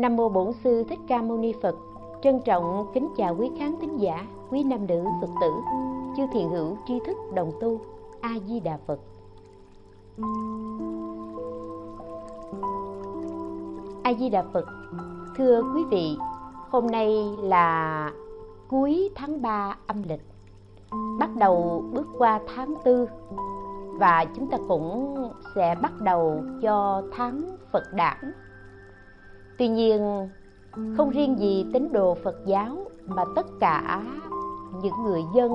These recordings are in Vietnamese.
Nam mô Bổn sư Thích Ca Mâu Ni Phật. Trân trọng kính chào quý khán thính giả, quý nam nữ Phật tử, chư thiện hữu tri thức đồng tu. A Di Đà Phật. A Di Đà Phật. Thưa quý vị, hôm nay là cuối tháng 3 âm lịch. Bắt đầu bước qua tháng 4 và chúng ta cũng sẽ bắt đầu cho tháng Phật đản tuy nhiên, không riêng gì tín đồ phật giáo mà tất cả những người dân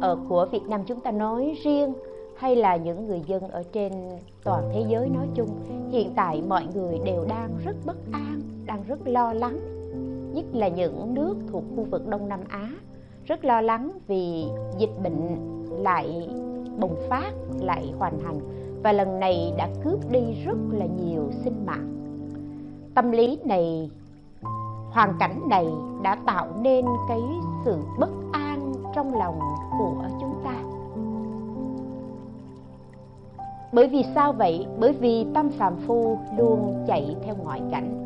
ở của việt nam chúng ta nói riêng hay là những người dân ở trên toàn thế giới nói chung, hiện tại mọi người đều đang rất bất an, đang rất lo lắng. Nhất là những nước thuộc khu vực đông nam á rất lo lắng vì dịch bệnh lại bùng phát, lại hoành hành. Và lần này đã cướp đi rất là nhiều sinh mạng tâm lý này, hoàn cảnh này đã tạo nên cái sự bất an trong lòng của chúng ta. Bởi vì sao vậy? Bởi vì tâm phàm phu luôn chạy theo ngoại cảnh.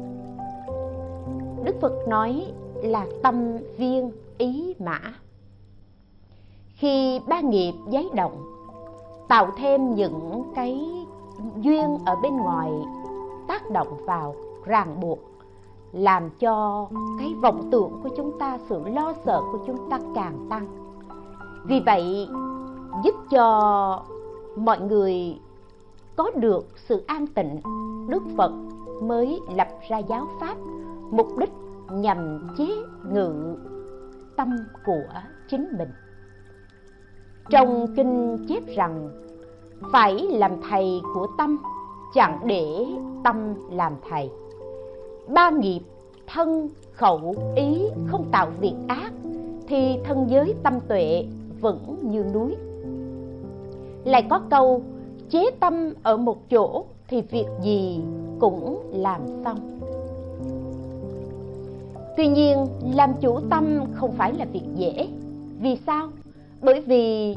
Đức phật nói là tâm viên ý mã. Khi ba nghiệp giấy động, tạo thêm những cái duyên ở bên ngoài tác động vào ràng buộc, làm cho cái vọng tưởng của chúng ta, sự lo sợ của chúng ta càng tăng. Vì vậy, giúp cho mọi người có được sự an tịnh, đức phật mới lập ra giáo pháp, mục đích nhằm chế ngự tâm của chính mình. Trong kinh chép rằng, phải làm thầy của tâm, chẳng để tâm làm thầy ba nghiệp, thân, khẩu, ý không tạo việc ác, thì thân giới tâm tuệ vững như núi. Lại có câu, chế tâm ở một chỗ thì việc gì cũng làm xong. Tuy nhiên, làm chủ tâm không phải là việc dễ. Vì sao? Bởi vì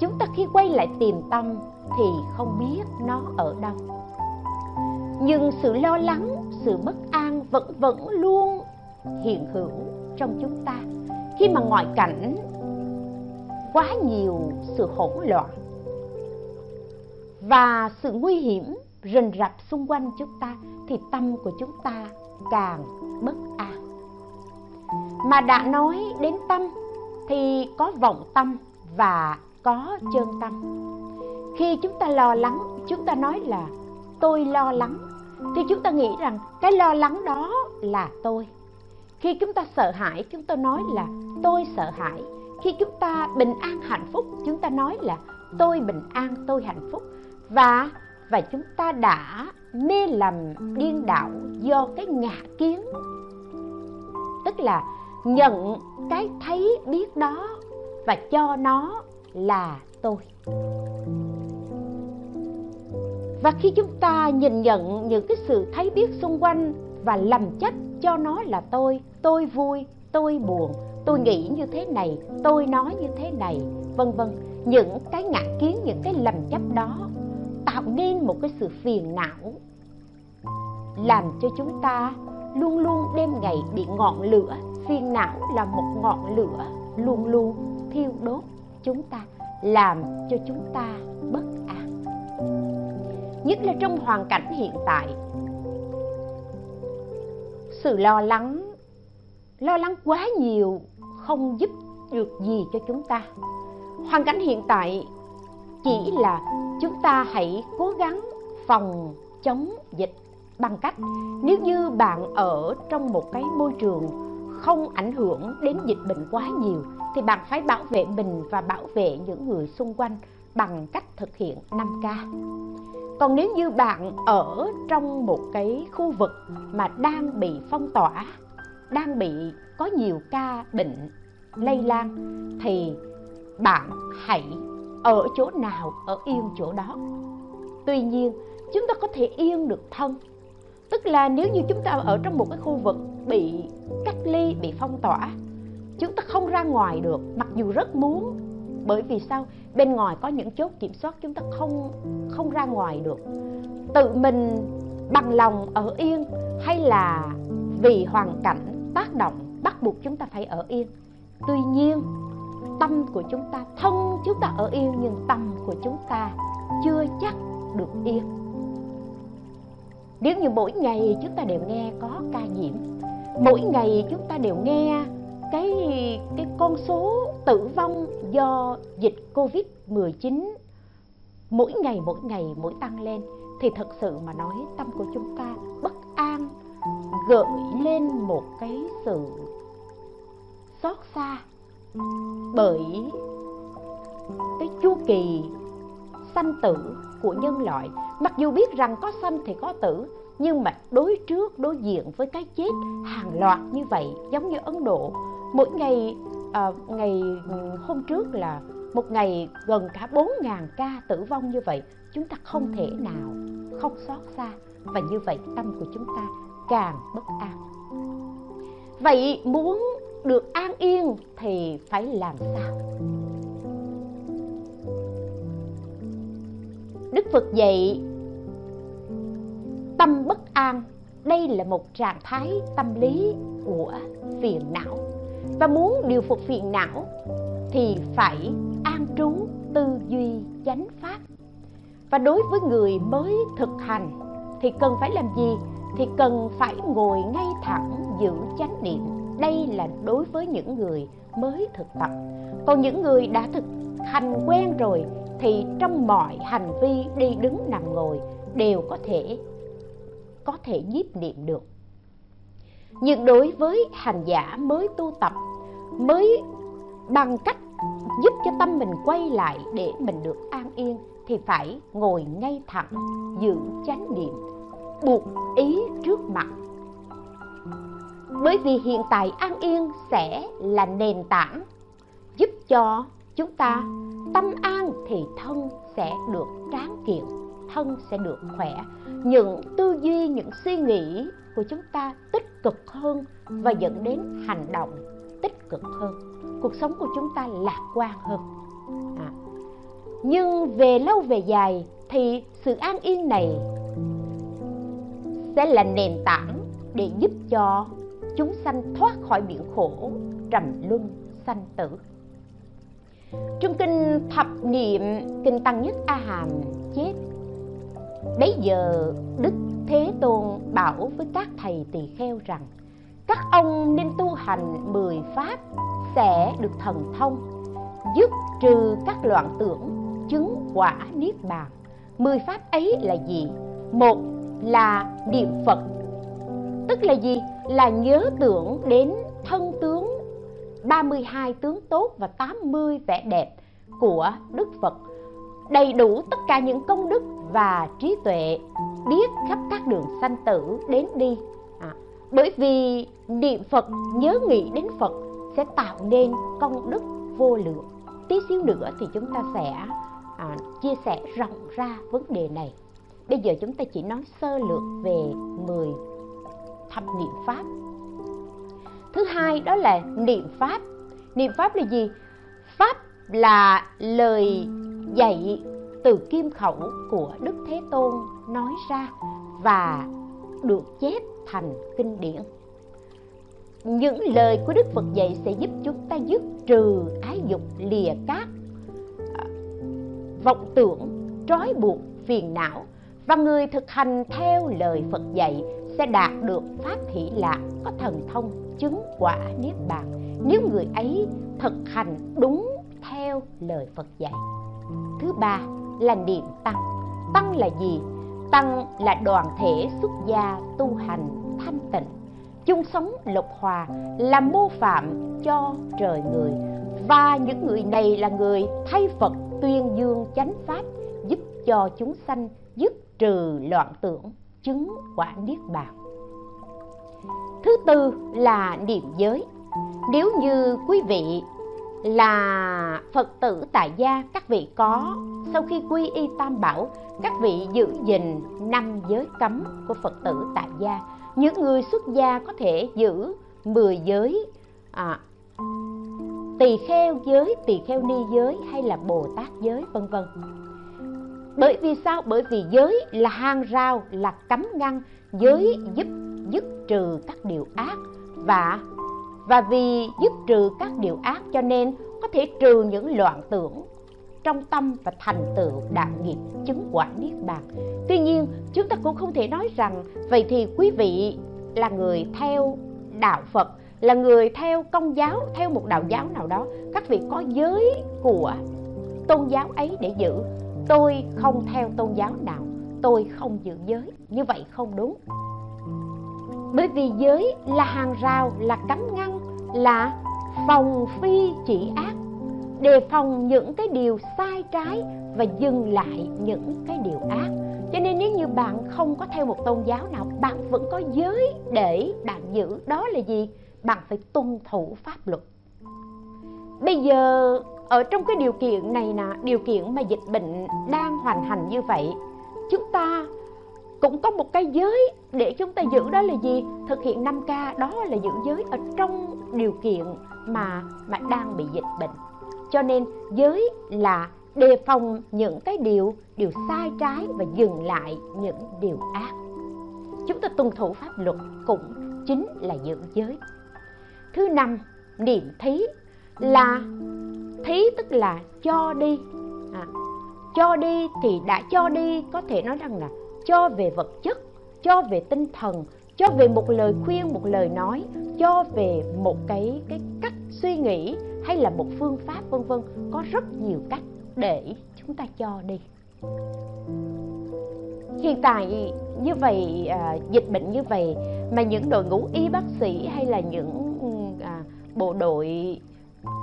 chúng ta khi quay lại tìm tâm thì không biết nó ở đâu nhưng sự lo lắng, sự bất an vẫn vẫn luôn hiện hữu trong chúng ta. Khi mà ngoại cảnh quá nhiều sự hỗn loạn và sự nguy hiểm rình rập xung quanh chúng ta, thì tâm của chúng ta càng bất an. Mà đã nói đến tâm, thì có vọng tâm và có chân tâm. Khi chúng ta lo lắng, chúng ta nói là, tôi lo lắng thì chúng ta nghĩ rằng cái lo lắng đó là tôi. Khi chúng ta sợ hãi, chúng ta nói là tôi sợ hãi. Khi chúng ta bình an hạnh phúc, chúng ta nói là tôi bình an, tôi hạnh phúc. Và và chúng ta đã mê lầm điên đảo do cái ngạ kiến. Tức là nhận cái thấy biết đó và cho nó là tôi và khi chúng ta nhìn nhận những cái sự thấy biết xung quanh và lầm chấp cho nó là tôi tôi vui, tôi buồn, tôi nghĩ như thế này, tôi nói như thế này, vân vân. Những cái ngã kiến, những cái lầm chấp đó tạo nên một cái sự phiền não, làm cho chúng ta luôn luôn đêm ngày bị ngọn lửa. Phiền não là một ngọn lửa luôn luôn thiêu đốt chúng ta, làm cho chúng ta bất nhất là trong hoàn cảnh hiện tại. Sự lo lắng lo lắng quá nhiều không giúp được gì cho chúng ta. Hoàn cảnh hiện tại chỉ là chúng ta hãy cố gắng phòng chống dịch bằng cách nếu như bạn ở trong một cái môi trường không ảnh hưởng đến dịch bệnh quá nhiều thì bạn phải bảo vệ mình và bảo vệ những người xung quanh bằng cách thực hiện 5K còn nếu như bạn ở trong một cái khu vực mà đang bị phong tỏa, đang bị có nhiều ca bệnh lây lan, thì bạn hãy ở chỗ nào, ở yên chỗ đó. Tuy nhiên, chúng ta có thể yên được thân. Tức là nếu như chúng ta ở trong một cái khu vực bị cách ly, bị phong tỏa, chúng ta không ra ngoài được, mặc dù rất muốn. Bởi vì sao? Bên ngoài có những chốt kiểm soát chúng ta không không ra ngoài được. Tự mình bằng lòng ở yên hay là vì hoàn cảnh tác động bắt buộc chúng ta phải ở yên? Tuy nhiên, tâm của chúng ta, thân chúng ta ở yên nhưng tâm của chúng ta chưa chắc được yên. Nếu như mỗi ngày chúng ta đều nghe có ca nhiễm, mỗi ngày chúng ta đều nghe cái cái con số tử vong do dịch covid 19 mỗi ngày mỗi ngày mỗi tăng lên thì thật sự mà nói tâm của chúng ta bất an gợi lên một cái sự xót xa bởi cái chu kỳ sanh tử của nhân loại. Mặc dù biết rằng có sanh thì có tử nhưng mà đối trước đối diện với cái chết hàng loạt như vậy giống như ấn độ mỗi ngày à, ngày hôm trước là một ngày gần cả 4.000 ca tử vong như vậy, chúng ta không thể nào không xót xa. Và như vậy tâm của chúng ta càng bất an. Vậy muốn được an yên thì phải làm sao? Đức phật dạy, tâm bất an, đây là một trạng thái tâm lý của phiền não. Và muốn điều phục phiền não thì phải chánh pháp. Và đối với người mới thực hành, thì cần phải làm gì? Thì cần phải ngồi ngay thẳng giữ chánh niệm. Đây là đối với những người mới thực tập. Còn những người đã thực hành quen rồi, thì trong mọi hành vi đi đứng nằm ngồi đều có thể có thể nhiếp niệm được. Nhưng đối với hành giả mới tu tập, mới bằng cách giúp cho tâm mình quay lại để mình được an yên, thì phải ngồi ngay thẳng, giữ chánh niệm, buộc ý trước mặt. Bởi vì hiện tại an yên sẽ là nền tảng giúp cho chúng ta, tâm an thì thân sẽ được tráng kiện, thân sẽ được khỏe. Những tư duy, những suy nghĩ của chúng ta tích cực hơn và dẫn đến hành động tích cực hơn cuộc sống của chúng ta lạc quan hơn à. nhưng về lâu về dài thì sự an yên này sẽ là nền tảng để giúp cho chúng sanh thoát khỏi biển khổ, trầm luân, sanh tử trong kinh thập niệm, kinh tăng nhất a hàm chết bấy giờ đức thế tôn bảo với các thầy tỳ kheo rằng các ông nên tu hành mười pháp sẽ được thần thông, dứt trừ các loạn tưởng, chứng quả niết bàn. Mười pháp ấy là gì? Một là niệm phật. Tức là gì? Là nhớ tưởng đến thân tướng 32 tướng tốt và 80 vẻ đẹp của Đức Phật. Đầy đủ tất cả những công đức và trí tuệ, biết khắp các đường sanh tử đến đi bởi vì niệm Phật nhớ nghĩ đến Phật sẽ tạo nên công đức vô lượng. Tí xíu nữa thì chúng ta sẽ à, chia sẻ rộng ra vấn đề này. Bây giờ chúng ta chỉ nói sơ lược về 10 thập niệm pháp. Thứ hai đó là niệm pháp. Niệm pháp là gì? Pháp là lời dạy từ kim khẩu của đức thế tôn nói ra và được chép thành kinh điển. Những lời của đức phật dạy sẽ giúp chúng ta dứt trừ ái dục, lìa cát à, vọng tưởng, trói buộc, phiền não và người thực hành theo lời phật dạy sẽ đạt được pháp hỷ lạc, có thần thông, chứng quả niết bàn. Nếu người ấy thực hành đúng theo lời phật dạy. Thứ ba là niệm tăng. Tăng là gì? Tăng là đoàn thể xuất gia tu hành thanh tịnh, chung sống lục hòa, là mô phạm cho trời người. Và những người này là người thay phật tuyên dương chánh pháp, giúp cho chúng sanh dứt trừ loạn tưởng, chứng quả niết bàn. Thứ tư là niệm giới. Nếu như quý vị là phật tử tại gia các vị có. Sau khi quy y tam bảo các vị giữ gìn năm giới cấm của phật tử tại gia. Những người xuất gia có thể giữ 10 giới à, tỳ kheo giới tỳ kheo ni giới hay là bồ tát giới vân vân. Bởi vì sao? Bởi vì giới là hàng rào là cấm ngăn giới giúp dứt trừ các điều ác và và vì dứt trừ các điều ác cho nên có thể trừ những loạn tưởng trong tâm và thành tựu đạo nghiệp chứng quả niết bàn. Tuy nhiên, chúng ta cũng không thể nói rằng vậy thì quý vị là người theo đạo phật, là người theo công giáo, theo một đạo giáo nào đó, các vị có giới của tôn giáo ấy để giữ. Tôi không theo tôn giáo nào, tôi không giữ giới. Như vậy không đúng bởi vì giới là hàng rào, là cấm ngăn, là phòng phi chỉ ác. Đề phòng những cái điều sai trái và dừng lại những cái điều ác. Cho nên nếu như bạn không có theo một tôn giáo nào, bạn vẫn có giới để bạn giữ. Đó là gì? Bạn phải tuân thủ pháp luật. Bây giờ, ở trong cái điều kiện này nè, điều kiện mà dịch bệnh đang hoành hành như vậy, chúng ta cũng có một cái giới để chúng ta giữ đó là gì? Thực hiện 5 k đó là giữ giới ở trong điều kiện mà mà đang bị dịch bệnh. Cho nên giới là đề phòng những cái điều điều sai trái và dừng lại những điều ác. Chúng ta tuân thủ pháp luật cũng chính là giữ giới. Thứ năm niệm thí là thí tức là cho đi. À, cho đi thì đã cho đi có thể nói rằng là cho về vật chất cho về tinh thần cho về một lời khuyên một lời nói cho về một cái cái cách suy nghĩ hay là một phương pháp vân vân. Có rất nhiều cách để chúng ta cho đi. Hiện tại như vậy à, dịch bệnh như vậy mà những đội ngũ y bác sĩ hay là những ừ, à, bộ đội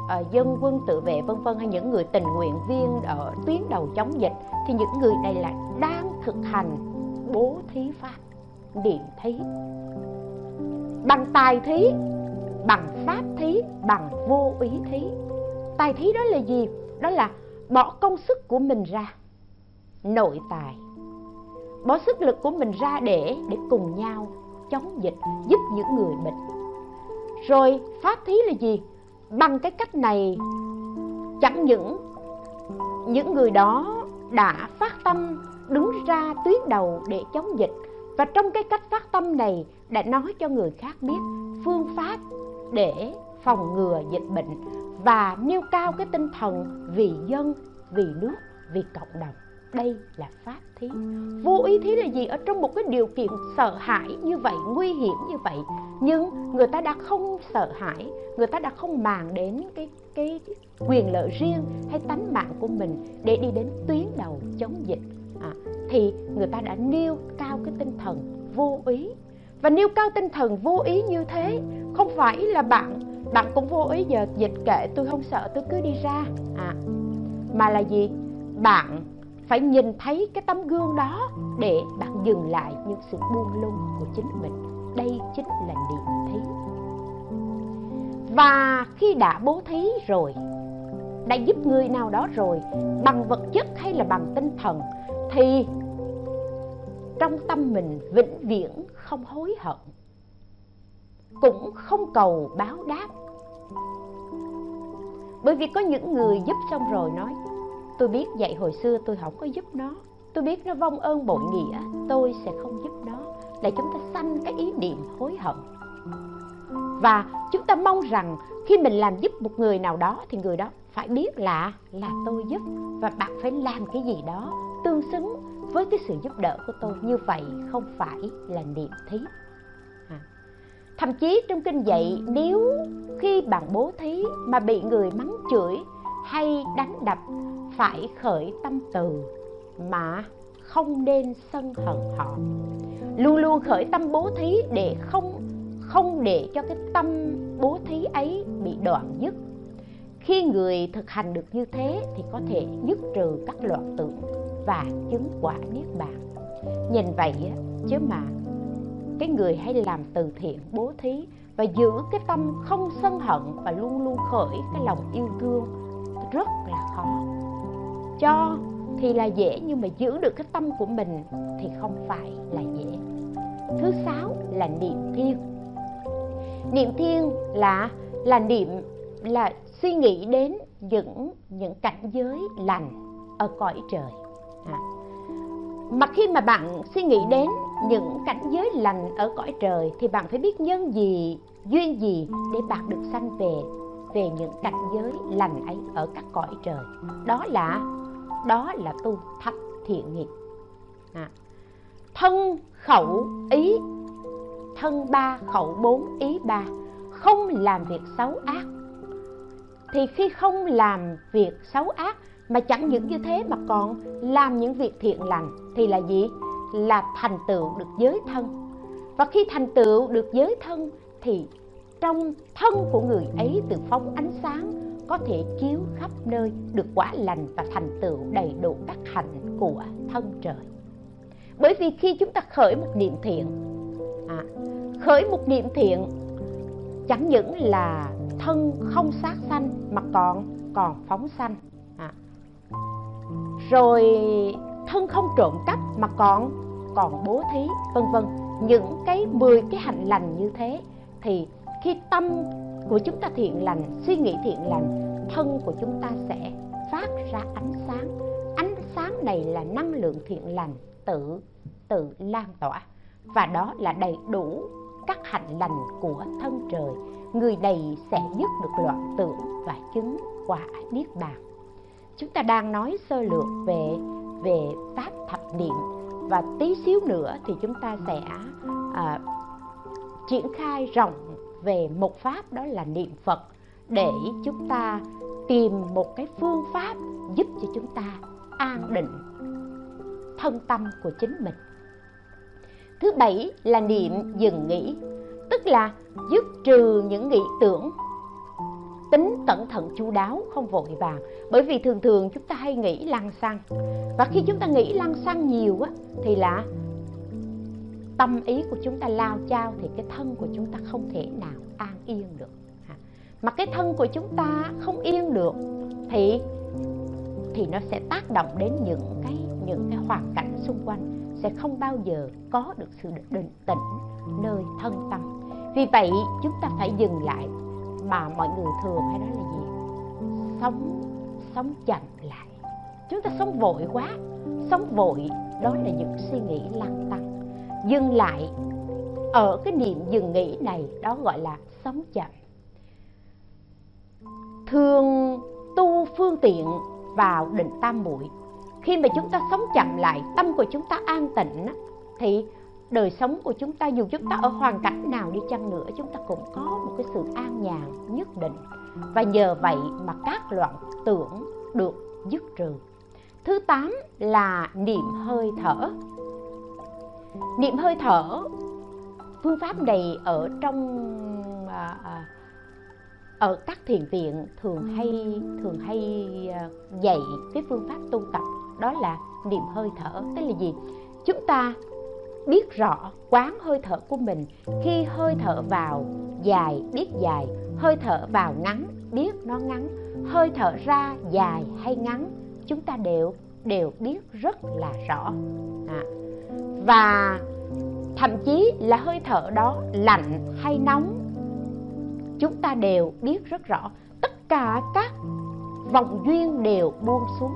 Ờ, dân quân tự vệ, vân vân, hay những người tình nguyện viên ở tuyến đầu chống dịch, thì những người này là đang thực hành bố thí pháp, niệm thí. Bằng tài thí, bằng pháp thí, bằng vô ý thí. Tài thí đó là gì? Đó là bỏ công sức của mình ra, nội tài. Bỏ sức lực của mình ra để để cùng nhau chống dịch, giúp những người bệnh. Rồi, pháp thí là gì? Bằng cái cách này, chẳng những những người đó đã phát tâm đứng ra tuyến đầu để chống dịch, và trong cái cách phát tâm này đã nói cho người khác biết phương pháp để phòng ngừa dịch bệnh và nêu cao cái tinh thần vì dân, vì nước, vì cộng đồng đây là pháp thí. Vô ý thí là gì? Ở trong một cái điều kiện sợ hãi như vậy nguy hiểm như vậy. Nhưng người ta đã không sợ hãi người ta đã không màng đến cái cái quyền lợi riêng hay tánh mạng của mình để đi đến tuyến đầu chống dịch. À, thì người ta đã nêu cao cái tinh thần vô ý. Và nêu cao tinh thần vô ý như thế không phải là bạn bạn cũng vô ý giờ dịch kệ tôi không sợ tôi cứ đi ra. À mà là gì? Bạn phải nhìn thấy cái tấm gương đó để bạn dừng lại những sự buông lung của chính mình. Đây chính là niệm thí và khi đã bố thí rồi, đã giúp người nào đó rồi, bằng vật chất hay là bằng tinh thần, thì trong tâm mình vĩnh viễn không hối hận, cũng không cầu báo đáp. Bởi vì có những người giúp xong rồi nói tôi biết dạy hồi xưa tôi không có giúp nó. Tôi biết nó vong ơn bội nghĩa tôi sẽ không giúp nó. Để chúng ta sanh cái ý niệm hối hận. Và chúng ta mong rằng khi mình làm giúp một người nào đó, thì người đó phải biết là là tôi giúp. Và bạn phải làm cái gì đó tương xứng với cái sự giúp đỡ của tôi. Như vậy không phải là niệm thí. À. thậm chí trong kinh dạy, nếu khi bạn bố thí mà bị người mắng chửi hay đánh đập, phải khởi tâm từ mà không nên sân hận họ. Luôn luôn khởi tâm bố thí để không không để cho cái tâm bố thí ấy bị đoạn dứt. Khi người thực hành được như thế thì có thể dứt trừ các loạn tưởng và chứng quả niết bàn. Nhìn vậy chứ mà cái người hay làm từ thiện bố thí và giữ cái tâm không sân hận và luôn luôn khởi cái lòng yêu thương rất là khó. Cho thì là dễ, nhưng mà giữ được cái tâm của mình thì không phải là dễ. Thứ sáu là niệm thiên niệm thiên là là niệm, là suy nghĩ đến những những cảnh giới lành ở cõi trời. À. mà khi mà bạn suy nghĩ đến những cảnh giới lành ở cõi trời thì bạn phải biết nhân gì, duyên gì để bạn được sanh về về những cảnh giới lành ấy ở các cõi trời. Đó là đó là tu thập thiện nghiệp. À. thân khẩu ý, thân ba khẩu bốn ý ba, không làm việc xấu ác. Thì khi không làm việc xấu ác, mà chẳng những như thế mà còn làm những việc thiện lành, thì là gì? Là thành tựu được giới thân. Và khi thành tựu được giới thân, thì trong thân của người ấy từ phóng ánh sáng có thể chiếu khắp nơi được quả lành và thành tựu đầy đủ các hạnh của thân trời bởi vì khi chúng ta khởi một niệm thiện à, khởi một niệm thiện chẳng những là thân không sát sanh mà còn còn phóng sanh à. rồi thân không trộm cắp mà còn còn bố thí vân vân những cái 10 cái hạnh lành như thế thì khi tâm của chúng ta thiện lành suy nghĩ thiện lành thân của chúng ta sẽ phát ra ánh sáng. Ánh sáng này là năng lượng thiện lành tự tự lan tỏa. Và đó là đầy đủ các hạnh lành của thân trời. Người đầy sẽ dứt được loạn tưởng và chứng quả niết bàn. Chúng ta đang nói sơ lược về về pháp thập niệm. Và tí xíu nữa thì chúng ta sẽ à, triển khai rộng về một pháp đó là niệm phật, để chúng ta tìm một cái phương pháp giúp cho chúng ta an định thân tâm của chính mình. Thứ bảy là niệm dừng nghĩ tức là dứt trừ những nghĩ tưởng. Tính cẩn thận chu đáo, không vội vàng, bởi vì thường thường chúng ta hay nghĩ lăng xăng. Và khi chúng ta nghĩ lăng xăng nhiều á, thì là tâm ý của chúng ta lao chao thì cái thân của chúng ta không thể nào an yên được. À, mà cái thân của chúng ta không yên được thì thì nó sẽ tác động đến những cái những cái hoàn cảnh xung quanh, sẽ không bao giờ có được sự định tĩnh nơi thân tâm. Vì vậy, chúng ta phải dừng lại mà mọi người thường hay nói là gì? Sống sống chậm lại. Chúng ta sống vội quá. Sống vội đó là những suy nghĩ lăng tăng dừng lại ở cái niệm dừng nghĩ này, đó gọi là sống chậm. Thường tu phương tiện vào định tam muội, khi mà chúng ta sống chậm lại, tâm của chúng ta an tịnh thì đời sống của chúng ta, dù chúng ta ở hoàn cảnh nào đi chăng nữa, chúng ta cũng có một cái sự an nhàn nhất định. Và nhờ vậy mà các loạn tưởng được dứt trừ. Thứ tám là niệm hơi thở niệm hơi thở. Phương pháp này ở trong à, à, ở các thiền viện thường hay thường hay à, dạy cái phương pháp tu tập đó là niệm hơi thở. Tức là gì? Chúng ta biết rõ quán hơi thở của mình. Khi hơi thở vào dài biết dài. Hơi thở vào ngắn biết nó ngắn. Hơi thở ra dài hay ngắn chúng ta đều đều biết rất là rõ. À và thậm chí là hơi thở đó lạnh hay nóng, chúng ta đều biết rất rõ. Tất cả các vòng duyên đều buông xuống.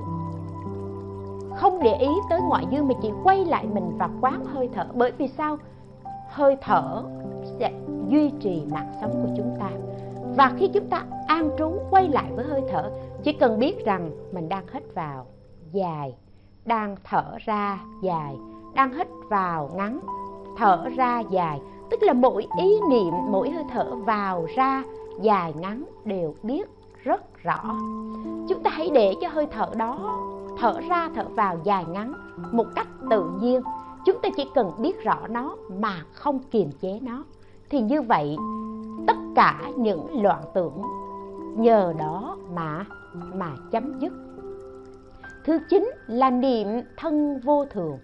Không để ý tới ngoại duyên mà chỉ quay lại mình và quán hơi thở. Bởi vì sao? Hơi thở sẽ duy trì mạng sống của chúng ta. Và khi chúng ta an trú quay lại với hơi thở, chỉ cần biết rằng mình đang hít vào dài, đang thở ra dài đang hít vào ngắn, thở ra dài. Tức là mỗi ý niệm, mỗi hơi thở vào ra, dài, ngắn đều biết rất rõ. Chúng ta hãy để cho hơi thở đó thở ra, thở vào dài, ngắn một cách tự nhiên. Chúng ta chỉ cần biết rõ nó mà không kiềm chế nó. Thì như vậy, tất cả những loạn tưởng nhờ đó mà mà chấm dứt thứ chín là niệm thân vô thường.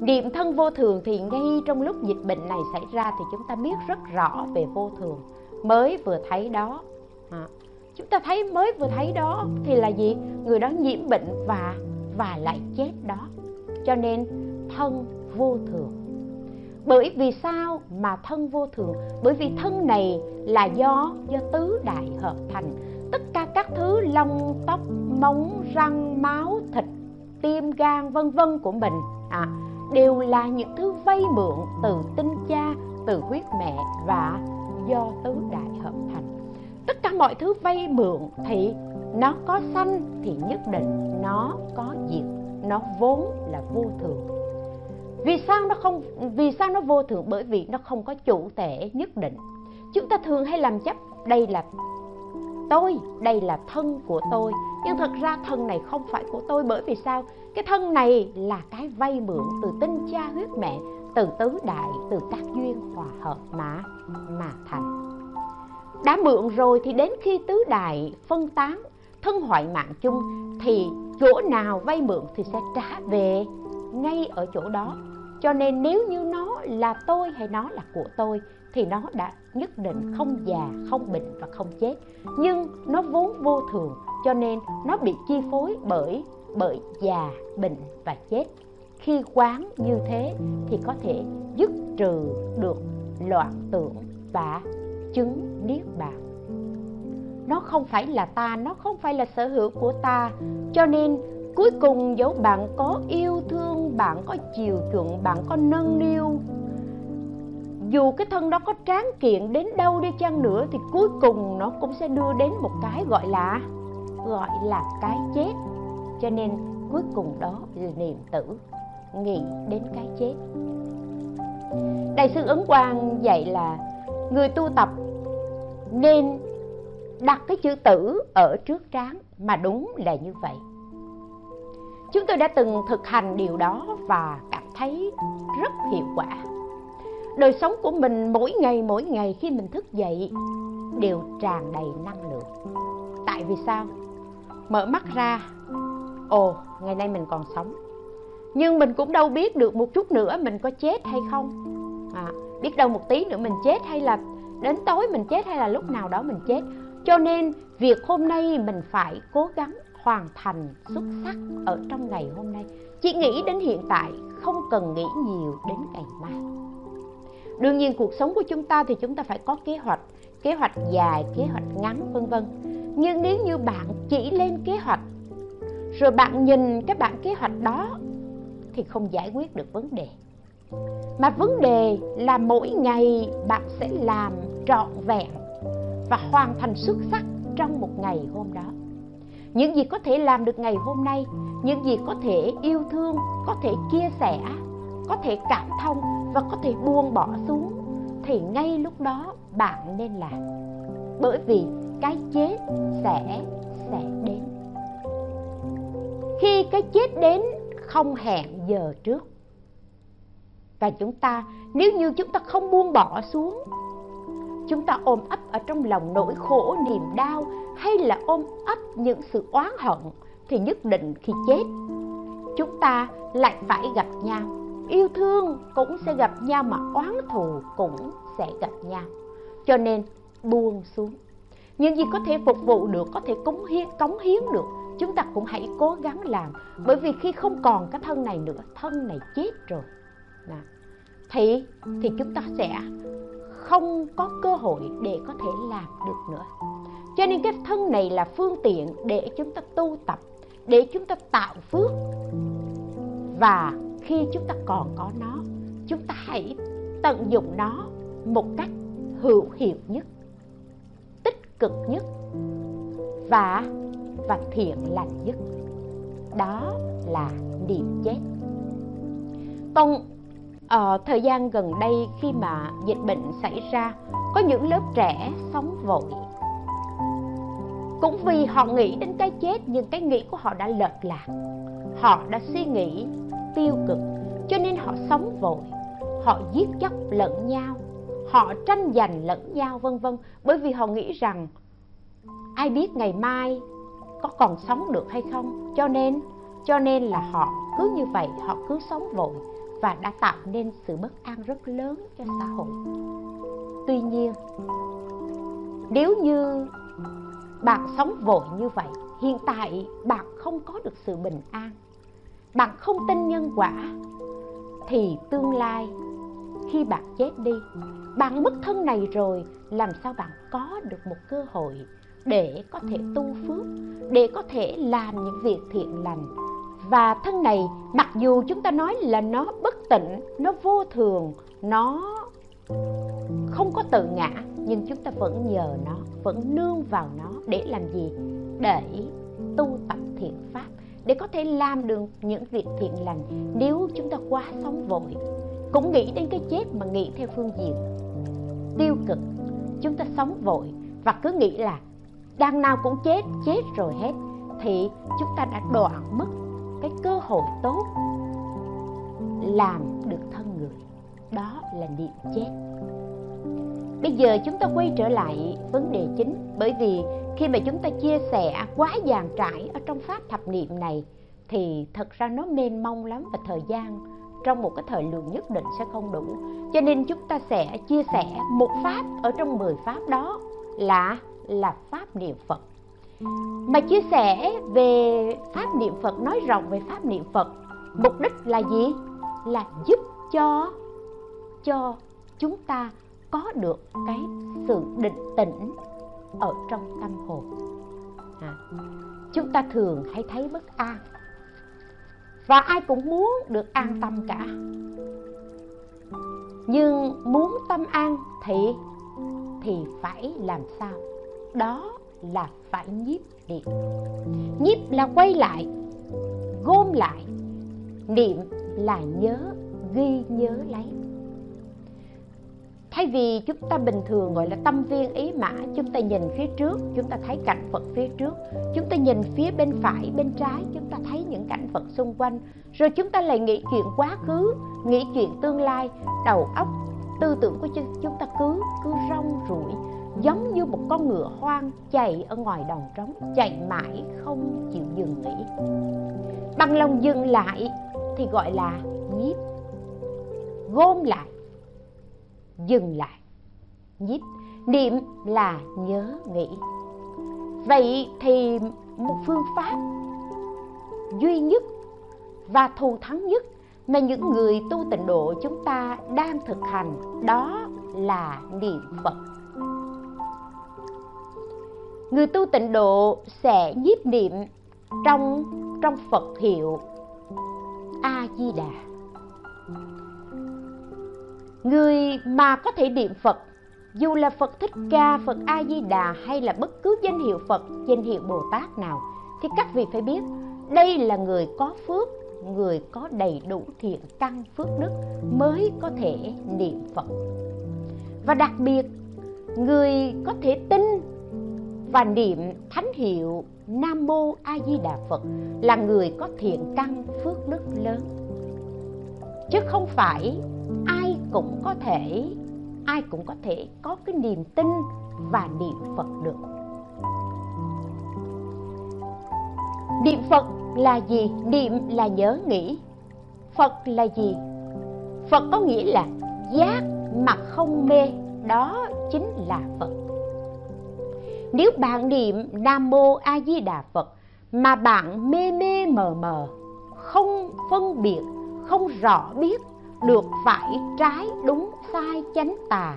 Niệm thân vô thường thì ngay trong lúc dịch bệnh này xảy ra thì chúng ta biết rất rõ về vô thường mới vừa thấy đó. À, chúng ta thấy mới vừa thấy đó thì là gì? Người đó nhiễm bệnh và và lại chết đó. Cho nên thân vô thường. Bởi vì sao mà thân vô thường? Bởi vì thân này là do do tứ đại hợp thành tất cả các thứ lông tóc móng răng máu thịt tim gan vân vân của mình à, đều là những thứ vay mượn từ tinh cha từ huyết mẹ và do tứ đại hợp thành. Tất cả mọi thứ vay mượn thì nó có sanh thì nhất định nó có diệt nó vốn là vô thường. Vì sao nó không vì sao nó vô thường? Bởi vì nó không có chủ thể nhất định. Chúng ta thường hay làm chấp đây là tôi, đây là thân của tôi. Nhưng thật ra thân này không phải của tôi, bởi vì sao? Cái thân này là cái vay mượn từ tinh cha huyết mẹ, từ tứ đại, từ các duyên hòa hợp mà mà thành. Đã mượn rồi thì đến khi tứ đại phân tán, thân hoại mạng chung, thì chỗ nào vay mượn thì sẽ trả về ngay ở chỗ đó. Cho nên nếu như nó là tôi hay nó là của tôi thì nó đã nhất định không già, không bệnh và không chết. Nhưng nó vốn vô thường, cho nên nó bị chi phối bởi bởi già, bệnh và chết. Khi quán như thế thì có thể dứt trừ được loạn tưởng và chứng niết bàn. Nó không phải là ta, nó không phải là sở hữu của ta. Cho nên cuối cùng dẫu bạn có yêu thương, bạn có chiều chuộng, bạn có nâng niu dù cái thân đó có tráng kiện đến đâu đi chăng nữa thì cuối cùng nó cũng sẽ đưa đến một cái gọi là gọi là cái chết. Cho nên cuối cùng đó là niềm tử, nghĩ đến cái chết. Đại sư ấn quang dạy là người tu tập nên đặt cái chữ tử ở trước trán mà đúng là như vậy. Chúng tôi đã từng thực hành điều đó và cảm thấy rất hiệu quả đời sống của mình mỗi ngày mỗi ngày khi mình thức dậy đều tràn đầy năng lượng. Tại vì sao? Mở mắt ra ồ ngày nay mình còn sống. Nhưng mình cũng đâu biết được một chút nữa mình có chết hay không. À, biết đâu một tí nữa mình chết hay là đến tối mình chết hay là lúc nào đó mình chết. Cho nên việc hôm nay mình phải cố gắng hoàn thành xuất sắc ở trong ngày hôm nay. Chỉ nghĩ đến hiện tại không cần nghĩ nhiều đến ngày mai đương nhiên cuộc sống của chúng ta thì chúng ta phải có kế hoạch kế hoạch dài, kế hoạch ngắn, vân vân. Nhưng nếu như bạn chỉ lên kế hoạch, rồi bạn nhìn cái bản kế hoạch đó, thì không giải quyết được vấn đề. Mà vấn đề là mỗi ngày bạn sẽ làm trọn vẹn và hoàn thành xuất sắc trong một ngày hôm đó. Những gì có thể làm được ngày hôm nay, những gì có thể yêu thương, có thể chia sẻ có thể cảm thông và có thể buông bỏ xuống, thì ngay lúc đó bạn nên làm. Bởi vì cái chết sẽ sẽ đến. Khi cái chết đến, không hẹn giờ trước. Và chúng ta, nếu như chúng ta không buông bỏ xuống, chúng ta ôm ấp ở trong lòng nỗi khổ, niềm đau, hay là ôm ấp những sự oán hận, thì nhất định khi chết, chúng ta lại phải gặp nhau yêu thương cũng sẽ gặp nhau mà oán thù cũng sẽ gặp nhau. Cho nên buông xuống. Những gì có thể phục vụ được, có thể cống hiến cống hiến được, chúng ta cũng hãy cố gắng làm. Bởi vì khi không còn cái thân này nữa, thân này chết rồi. Nào. thì thì chúng ta sẽ không có cơ hội để có thể làm được nữa. Cho nên cái thân này là phương tiện để chúng ta tu tập, để chúng ta tạo phước và khi chúng ta còn có nó, chúng ta hãy tận dụng nó một cách hữu hiệu nhất, tích cực nhất và và thiện lành nhất. Đó là niệm chết còn ở thời gian gần đây khi mà dịch bệnh xảy ra, có những lớp trẻ sống vội. Cũng vì họ nghĩ đến cái chết, nhưng cái nghĩ của họ đã lệch lạc. Họ đã suy nghĩ tiêu cực, cho nên họ sống vội, họ giết chóc lẫn nhau, họ tranh giành lẫn nhau, vân vân. Bởi vì họ nghĩ rằng, ai biết ngày mai có còn sống được hay không? Cho nên cho nên là họ cứ như vậy, họ cứ sống vội và đã tạo nên sự bất an rất lớn cho xã hội. Tuy nhiên, nếu như bạn sống vội như vậy, hiện tại bạn không có được sự bình an bạn không tin nhân quả, thì tương lai, khi bạn chết đi, bạn mất thân này rồi, làm sao bạn có được một cơ hội để có thể tu phước, để có thể làm những việc thiện lành. Và thân này, mặc dù chúng ta nói là nó bất tịnh, nó vô thường, nó không có tự ngã, nhưng chúng ta vẫn nhờ nó, vẫn nương vào nó để làm gì? Để tu tập thiện pháp để có thể làm được những việc thiện lành nếu chúng ta quá sống vội. Cũng nghĩ đến cái chết mà nghĩ theo phương diện tiêu cực. Chúng ta sống vội và cứ nghĩ là đằng nào cũng chết chết rồi hết, thì chúng ta đã đoạn mất cái cơ hội tốt làm được thân người. Đó là niệm chết bây giờ chúng ta quay trở lại vấn đề chính, bởi vì khi mà chúng ta chia sẻ quá dàn trải ở trong pháp thập niệm này, thì thật ra nó mênh mông lắm và thời gian trong một cái thời lượng nhất định sẽ không đủ. Cho nên chúng ta sẽ chia sẻ một pháp ở trong 10 pháp đó là là pháp niệm Phật. Mà chia sẻ về pháp niệm Phật, nói rộng về pháp niệm Phật, mục đích là gì? Là giúp cho cho chúng ta có được cái sự định tĩnh ở trong tâm hồn. À, chúng ta thường hay thấy bất an và ai cũng muốn được an tâm cả. Nhưng muốn tâm an thì thì phải làm sao? Đó là phải nhiếp niệm. Nhiếp là quay lại gom lại. Niệm là nhớ ghi nhớ lấy thay vì chúng ta bình thường gọi là tâm viên ý mã, chúng ta nhìn phía trước, chúng ta thấy cảnh vật phía trước. Chúng ta nhìn phía bên phải, bên trái, chúng ta thấy những cảnh vật xung quanh. Rồi chúng ta lại nghĩ chuyện quá khứ, nghĩ chuyện tương lai. Đầu óc, tư tưởng của chúng ta cứ cứ rong ruổi, giống như một con ngựa hoang chạy ở ngoài đồng trống, chạy mãi không chịu dừng nghỉ. Bằng lòng dừng lại thì gọi là nhiếp, gom lại dừng lại. Nhiếp niệm là nhớ nghĩ. Vậy thì một phương pháp duy nhất và thù thắng nhất mà những người tu tịnh độ chúng ta đang thực hành đó là niệm phật. Người tu tịnh độ sẽ nhiếp niệm trong trong phật hiệu a di đà người mà có thể niệm phật, dù là phật thích ca, phật a di đà hay là bất cứ danh hiệu phật danh hiệu bồ tát nào, thì các vị phải biết, đây là người có phước, người có đầy đủ thiện căn phước đức mới có thể niệm phật. Và đặc biệt, người có thể tin và niệm thánh hiệu nam mô a di đà phật là người có thiện căn phước đức lớn. Chứ không phải ai cũng có thể, ai cũng có thể có cái niềm tin và niệm phật được. Niệm phật là gì? Niệm là nhớ nghĩ. Phật là gì? Phật có nghĩa là giác mà không mê, đó chính là phật. Nếu bạn niệm nam mô a di đà phật mà bạn mê mê mờ mờ, không phân biệt, không rõ biết được phải trái đúng, sai chánh tà.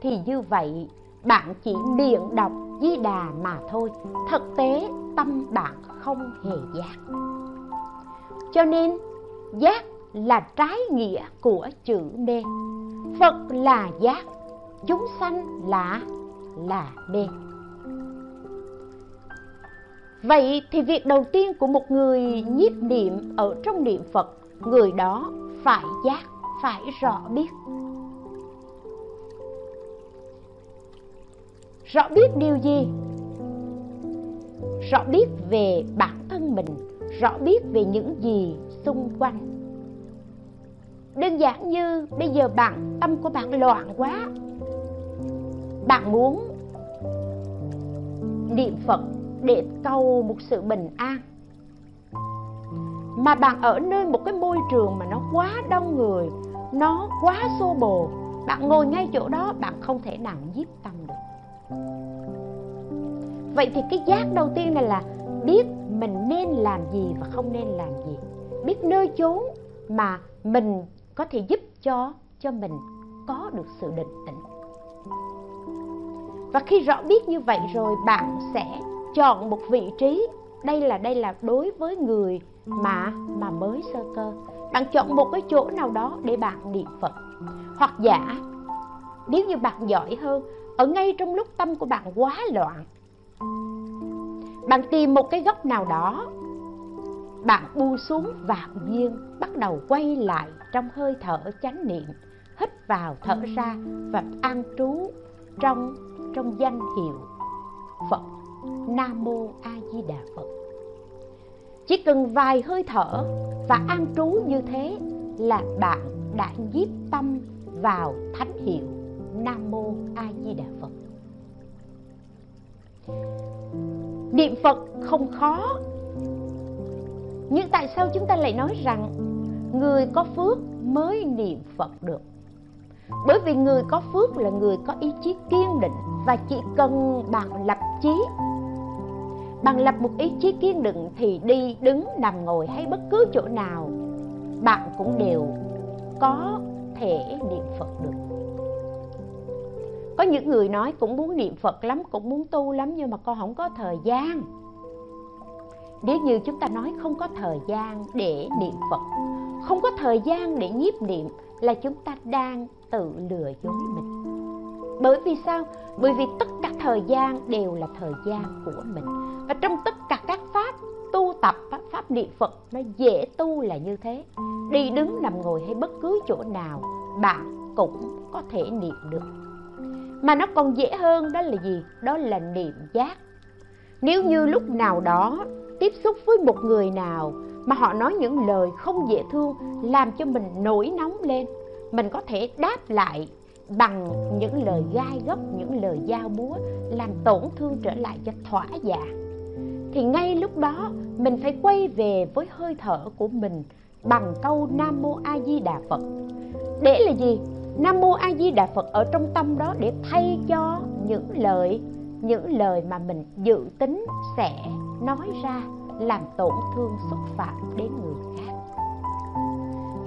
Thì như vậy, bạn chỉ miệng đọc di đà mà thôi. Thực tế, tâm bạn không hề giác. Cho nên, giác là trái nghĩa của chữ mê phật là giác, chúng sanh là là mê vậy thì việc đầu tiên của một người nhiếp niệm ở trong niệm phật, người đó phải giác phải rõ biết. Rõ biết điều gì? Rõ biết về bản thân mình, rõ biết về những gì xung quanh. Đơn giản như bây giờ bạn, tâm của bạn loạn quá. Bạn muốn niệm phật để cầu một sự bình an. Mà bạn ở nơi một cái môi trường mà nó quá đông người nó quá xô bồ. Bạn ngồi ngay chỗ đó, bạn không thể nào nhiếp tâm được. Vậy thì cái giác đầu tiên này là biết mình nên làm gì và không nên làm gì. Biết nơi chốn mà mình có thể giúp cho cho mình có được sự định tĩnh. Và khi rõ biết như vậy rồi, bạn sẽ chọn một vị trí. Đây là đây là đối với người mà mà mới sơ cơ bạn chọn một cái chỗ nào đó để bạn niệm phật. Hoặc giả, nếu như bạn giỏi hơn, ở ngay trong lúc tâm của bạn quá loạn, bạn tìm một cái góc nào đó, bạn bu xuống vạn nhiên bắt đầu quay lại trong hơi thở chánh niệm, hít vào thở ra và an trú trong trong danh hiệu phật nam mô a di đà phật chỉ cần vài hơi thở và an trú như thế là bạn đã nhiếp tâm vào thánh hiệu nam mô a di đà phật. Niệm phật không khó. Nhưng tại sao chúng ta lại nói rằng người có phước mới niệm phật được? Bởi vì người có phước là người có ý chí kiên định và chỉ cần bạn lập chí bạn lập một ý chí kiên định thì đi, đứng, nằm, ngồi hay bất cứ chỗ nào, bạn cũng đều có thể niệm phật được. Có những người nói cũng muốn niệm phật lắm, cũng muốn tu lắm, nhưng mà con không có thời gian. Nếu như chúng ta nói không có thời gian để niệm phật, không có thời gian để nhiếp niệm là chúng ta đang tự lừa dối mình. Bởi vì sao? Bởi vì tất cả thời gian đều là thời gian của mình và trong tất cả các pháp tu tập, pháp niệm phật, nó dễ tu là như thế. Đi đứng nằm ngồi hay bất cứ chỗ nào, bạn cũng có thể niệm được. Mà nó còn dễ hơn đó là gì? Đó là niệm giác. Nếu như lúc nào đó tiếp xúc với một người nào mà họ nói những lời không dễ thương, làm cho mình nổi nóng lên, mình có thể đáp lại bằng những lời gai góc, những lời dao búa, làm tổn thương trở lại cho thỏa dạ thì ngay lúc đó, mình phải quay về với hơi thở của mình bằng câu nam mô a di đà phật. Để là gì? Nam mô a di đà phật ở trong tâm đó để thay cho những lời những lời mà mình dự tính sẽ nói ra, làm tổn thương xúc phạm đến người khác.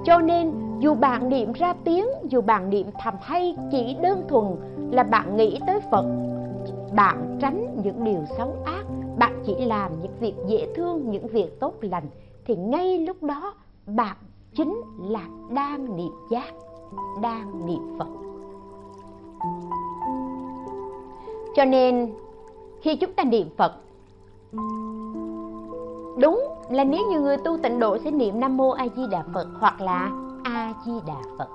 Cho nên, dù bạn niệm ra tiếng, dù bạn niệm thầm hay chỉ đơn thuần là bạn nghĩ tới phật, bạn tránh những điều xấu ác bạn chỉ làm những việc dễ thương, những việc tốt lành, thì ngay lúc đó bạn chính là đang niệm giác đang niệm phật. Cho nên, khi chúng ta niệm phật, đúng là nếu như người tu tịnh độ sẽ niệm nam mô a di đà phật hoặc là a di đà phật.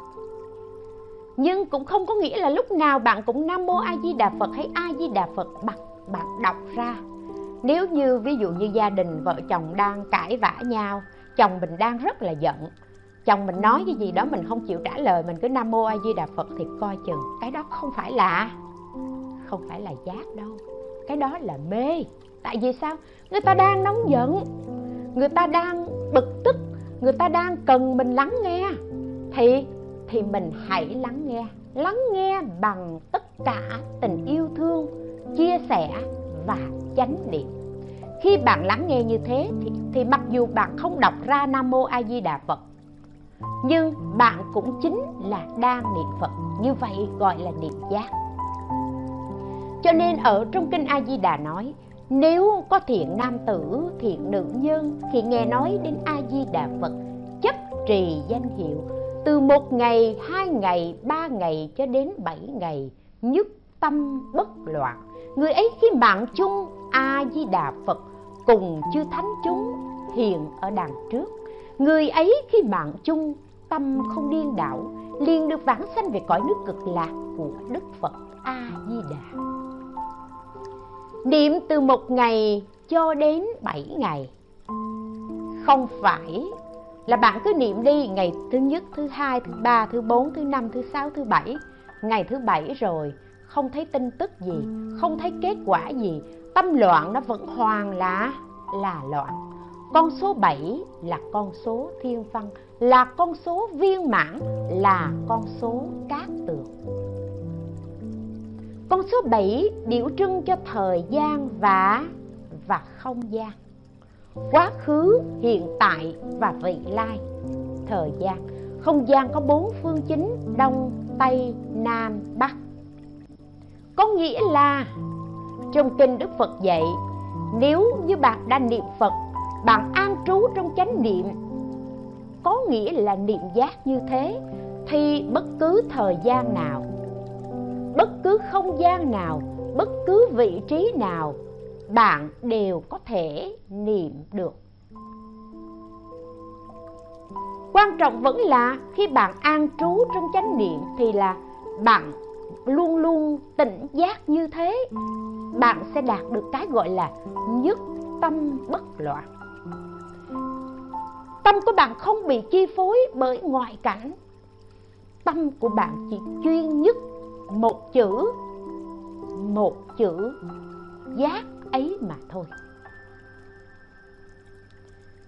Nhưng cũng không có nghĩa là lúc nào bạn cũng nam mô a di đà phật hay a di đà phật bằng, bạn đọc ra nếu như ví dụ như gia đình vợ chồng đang cãi vã nhau, chồng mình đang rất là giận, chồng mình nói cái gì đó mình không chịu trả lời, mình cứ nam mô a di đà phật thì coi chừng cái đó không phải là, không phải là giác đâu. Cái đó là mê. Tại vì sao? Người ta đang nóng giận, người ta đang bực tức, người ta đang cần mình lắng nghe. Thì thì mình hãy lắng nghe. Lắng nghe bằng tất cả tình yêu thương, chia sẻ và chánh niệm. Khi bạn lắng nghe như thế thì, thì mặc dù bạn không đọc ra nam mô a di đà phật nhưng bạn cũng chính là đang niệm phật như vậy gọi là niệm giác. Cho nên ở trong kinh a di đà nói nếu có thiện nam tử thiện nữ nhân khi nghe nói đến a di đà phật chấp trì danh hiệu từ một ngày hai ngày ba ngày cho đến bảy ngày nhất tâm bất loạn người ấy khi mạng chung a di đà phật, cùng chư thánh chúng hiện ở đằng trước. Người ấy khi mạng chung, tâm không điên đảo, liền được vãng sanh về cõi nước cực lạc của đức phật a di đà niệm từ một ngày cho đến bảy ngày. Không phải là bạn cứ niệm đi ngày thứ nhất, thứ hai, thứ ba, thứ bốn, thứ năm, thứ sáu, thứ bảy. Ngày thứ bảy rồi không thấy tin tức gì không thấy kết quả gì. Tâm loạn nó vẫn hoàn là là loạn. Con số 7 là con số thiên văn là con số viên mãn là con số cát tường. Con số 7 biểu trưng cho thời gian và và không gian. Quá khứ hiện tại và vị lai. Thời gian. Không gian có bốn phương chính đông tây nam bắc có nghĩa là, trong kinh đức phật dạy, nếu như bạn đang niệm phật, bạn an trú trong chánh niệm, có nghĩa là niệm giác như thế, thì bất cứ thời gian nào, bất cứ không gian nào, bất cứ vị trí nào, bạn đều có thể niệm được. Quan trọng vẫn là khi bạn an trú trong chánh niệm thì là bạn luôn luôn tỉnh giác như thế, bạn sẽ đạt được cái gọi là nhất tâm bất loạn. Tâm của bạn không bị chi phối bởi ngoại cảnh. Tâm của bạn chỉ chuyên nhất một chữ một chữ giác ấy mà thôi.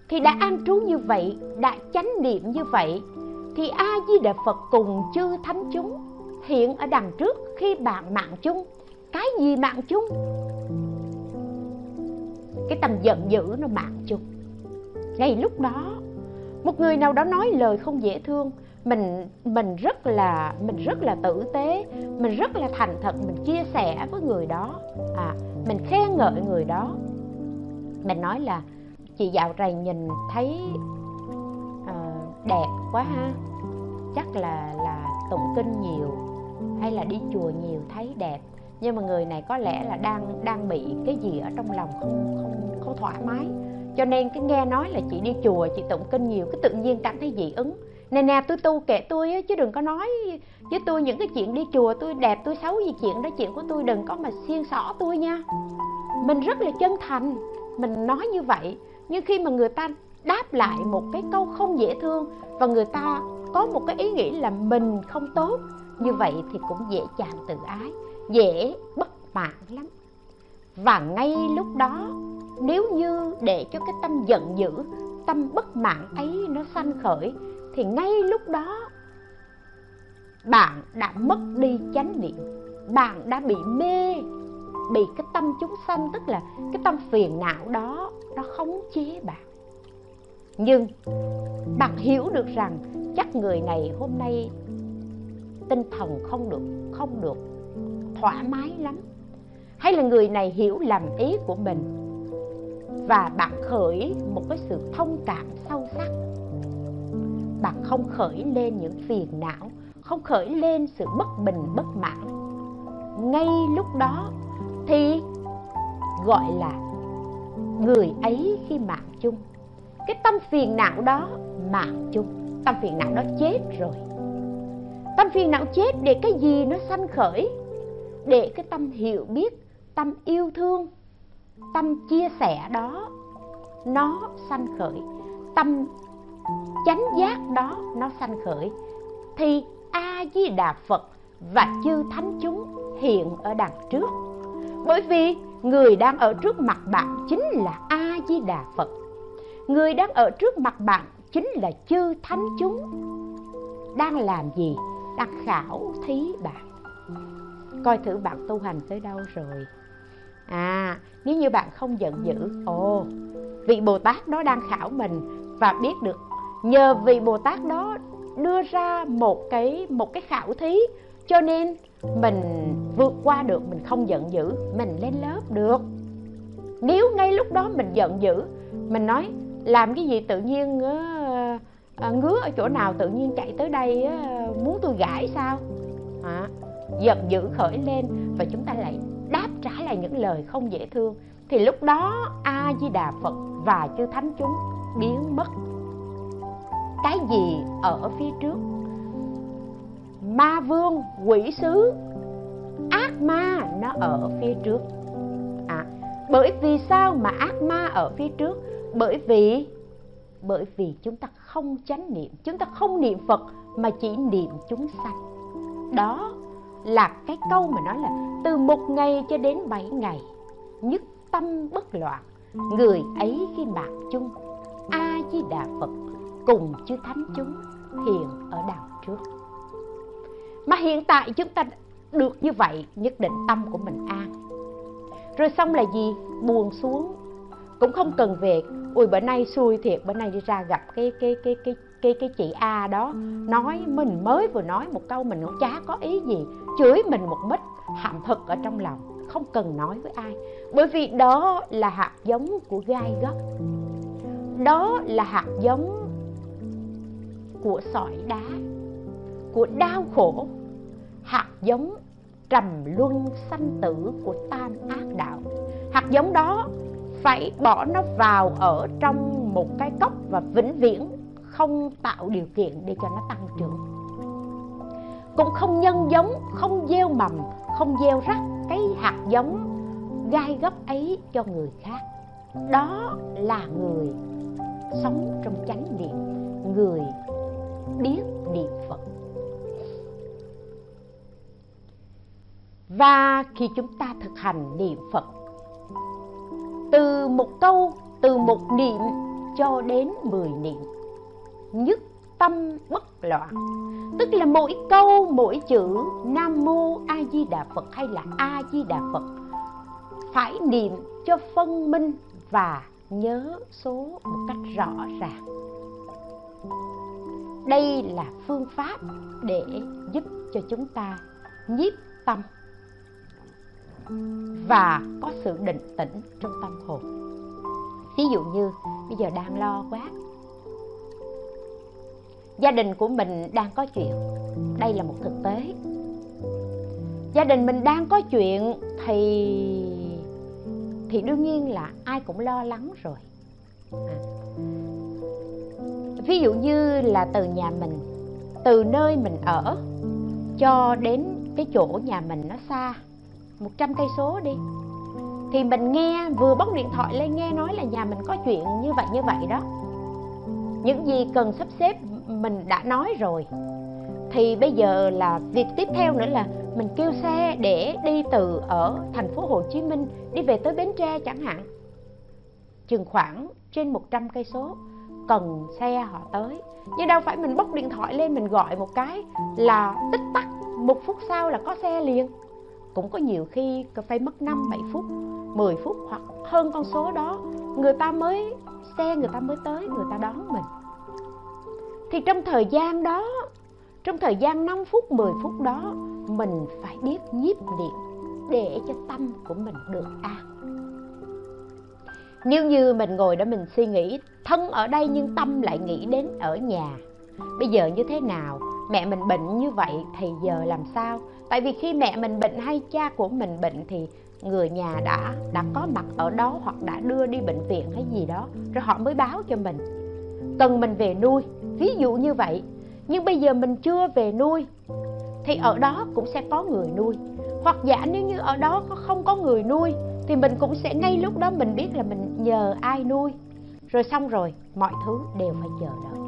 Thì đã an trú như vậy đã chánh niệm như vậy, thì a di đà phật cùng chư thánh chúng hiện ở đằng trước khi bạn mạng chung. Cái gì mạng chung? Cái tâm giận dữ nó mạng chung. Ngay lúc đó một người nào đó nói lời không dễ thương mình mình rất là mình rất là tử tế mình rất là thành thật mình chia sẻ với người đó. À mình khen ngợi người đó. Mình nói là chị dạo này nhìn thấy uh, đẹp quá ha. Chắc là là tụng kinh nhiều hay là đi chùa nhiều thấy đẹp. Nhưng mà người này có lẽ là đang đang bị cái gì ở trong lòng không không không thoải mái. Cho nên cái nghe nói là chị đi chùa, chị tụng kinh nhiều, cái tự nhiên cảm thấy dị ứng. Nè nè, tôi tu kệ tôi á, chứ đừng có nói với tôi những cái chuyện đi chùa, tôi đẹp, tôi xấu gì, chuyện đó chuyện của tôi đừng có mà xiên xỏ tôi nha. Mình rất là chân thành, mình nói như vậy. Nhưng khi mà người ta đáp lại một cái câu không dễ thương và người ta có một cái ý nghĩ là mình không tốt như vậy thì cũng dễ chàng tự ái, dễ bất mãn lắm. Và ngay lúc đó, nếu như để cho cái tâm giận dữ, tâm bất mãn ấy nó sanh khởi, thì ngay lúc đó bạn đã mất đi chánh niệm, bạn đã bị mê, bị cái tâm chúng sanh, tức là cái tâm phiền não đó, nó khống chế bạn. Nhưng bạn hiểu được rằng chắc người này hôm nay tinh thần không được không được thoải mái lắm. Hay là người này hiểu lầm ý của mình và bạn khởi một cái sự thông cảm sâu sắc. Bạn không khởi lên những phiền não, không khởi lên sự bất bình, bất mãn. Ngay lúc đó thì gọi là người ấy khi mạng chung. Cái tâm phiền não đó mạng chung. Tâm phiền não đó chết rồi tâm phiền não chết để cái gì nó sanh khởi? Để cái tâm hiểu biết, tâm yêu thương, tâm chia sẻ đó, nó sanh khởi. Tâm chánh giác đó, nó sanh khởi. Thì a di đà phật và chư thánh chúng hiện ở đằng trước. Bởi vì người đang ở trước mặt bạn chính là a di đà phật. Người đang ở trước mặt bạn chính là chư thánh chúng. Đang làm gì? Đang khảo, thí bạn. Coi thử bạn tu hành tới đâu rồi. À nếu như bạn không giận dữ, ồ, vị bồ tát đó đang khảo mình và biết được, nhờ vị bồ tát đó đưa ra một cái một cái khảo thí, cho nên mình vượt qua được, mình không giận dữ, mình lên lớp được. Nếu ngay lúc đó mình giận dữ, mình nói, làm cái gì tự nhiên à, ngứa ở chỗ nào tự nhiên chạy tới đây muốn tôi gãi sao? À, giận dữ khởi lên và chúng ta lại đáp trả lại những lời không dễ thương. Thì lúc đó a di đà phật và chư thánh chúng biến mất. Cái gì ở phía trước? Ma vương quỷ sứ ác ma nó ở phía trước. À, bởi vì sao mà ác ma ở phía trước? Bởi vì bởi vì chúng ta không chánh niệm, chúng ta không niệm phật mà chỉ niệm chúng sanh. Đó là cái câu mà nói là từ một ngày cho đến bảy ngày, nhất tâm bất loạn, người ấy khi mạc chung a di đà phật cùng chư thánh chúng hiện ở đằng trước. Mà hiện tại chúng ta được như vậy, nhất định tâm của mình an. Rồi xong là gì? Buồn xuống cũng không cần về ui bữa nay xui thiệt bữa nay đi ra gặp cái cái cái cái cái cái chị A đó nói mình mới vừa nói một câu mình cũng chả có ý gì chửi mình một mít hậm thực ở trong lòng không cần nói với ai. Bởi vì đó là hạt giống của gai góc đó là hạt giống của sỏi đá của đau khổ hạt giống trầm luân sanh tử của tam ác đạo. Hạt giống đó phải bỏ nó vào ở trong một cái cốc và vĩnh viễn không tạo điều kiện để cho nó tăng trưởng. Cũng không nhân giống, không gieo mầm, không gieo rắc cái hạt giống gai góc ấy cho người khác. Đó là người sống trong chánh niệm, người biết niệm phật. Và khi chúng ta thực hành niệm phật từ một câu, từ một niệm cho đến mười niệm. Nhất tâm bất loạn. Tức là mỗi câu, mỗi chữ, nam mô a di đà phật hay là a di đà phật, phải niệm cho phân minh và nhớ số một cách rõ ràng. Đây là phương pháp để giúp cho chúng ta nhiếp tâm và có sự định tĩnh trong tâm hồn. Ví dụ như, bây giờ đang lo quá. Gia đình của mình đang có chuyện. Đây là một thực tế. Gia đình mình đang có chuyện thì thì đương nhiên là ai cũng lo lắng rồi. À. ví dụ như là từ nhà mình, từ nơi mình ở cho đến cái chỗ nhà mình nó xa. 100 cây số đi. Thì mình nghe, vừa bóc điện thoại lên nghe nói là nhà mình có chuyện như vậy như vậy đó. Những gì cần sắp xếp mình đã nói rồi. Thì bây giờ là việc tiếp theo nữa là mình kêu xe để đi từ ở thành phố Hồ Chí Minh đi về tới Bến Tre chẳng hạn. Chừng khoảng trên 100 cây số cần xe họ tới. Nhưng đâu phải mình bóc điện thoại lên mình gọi một cái là tích tắc, một phút sau là có xe liền cũng có nhiều khi phải mất 5 7 phút 10 phút hoặc hơn con số đó, người ta mới xe người ta mới tới, người ta đón mình. Thì trong thời gian đó, trong thời gian 5 phút 10 phút đó, mình phải biết nhiếp niệm để cho tâm của mình được an. Nếu như mình ngồi đó mình suy nghĩ, thân ở đây nhưng tâm lại nghĩ đến ở nhà, bây giờ như thế nào, mẹ mình bệnh như vậy thì giờ làm sao? Tại vì khi mẹ mình bệnh hay cha của mình bệnh thì người nhà đã đã có mặt ở đó hoặc đã đưa đi bệnh viện hay gì đó, rồi họ mới báo cho mình. Cần mình về nuôi, ví dụ như vậy. Nhưng bây giờ mình chưa về nuôi, thì ở đó cũng sẽ có người nuôi. Hoặc giả nếu như ở đó không có người nuôi, thì mình cũng sẽ ngay lúc đó mình biết là mình nhờ ai nuôi. Rồi xong rồi, mọi thứ đều phải chờ đợi.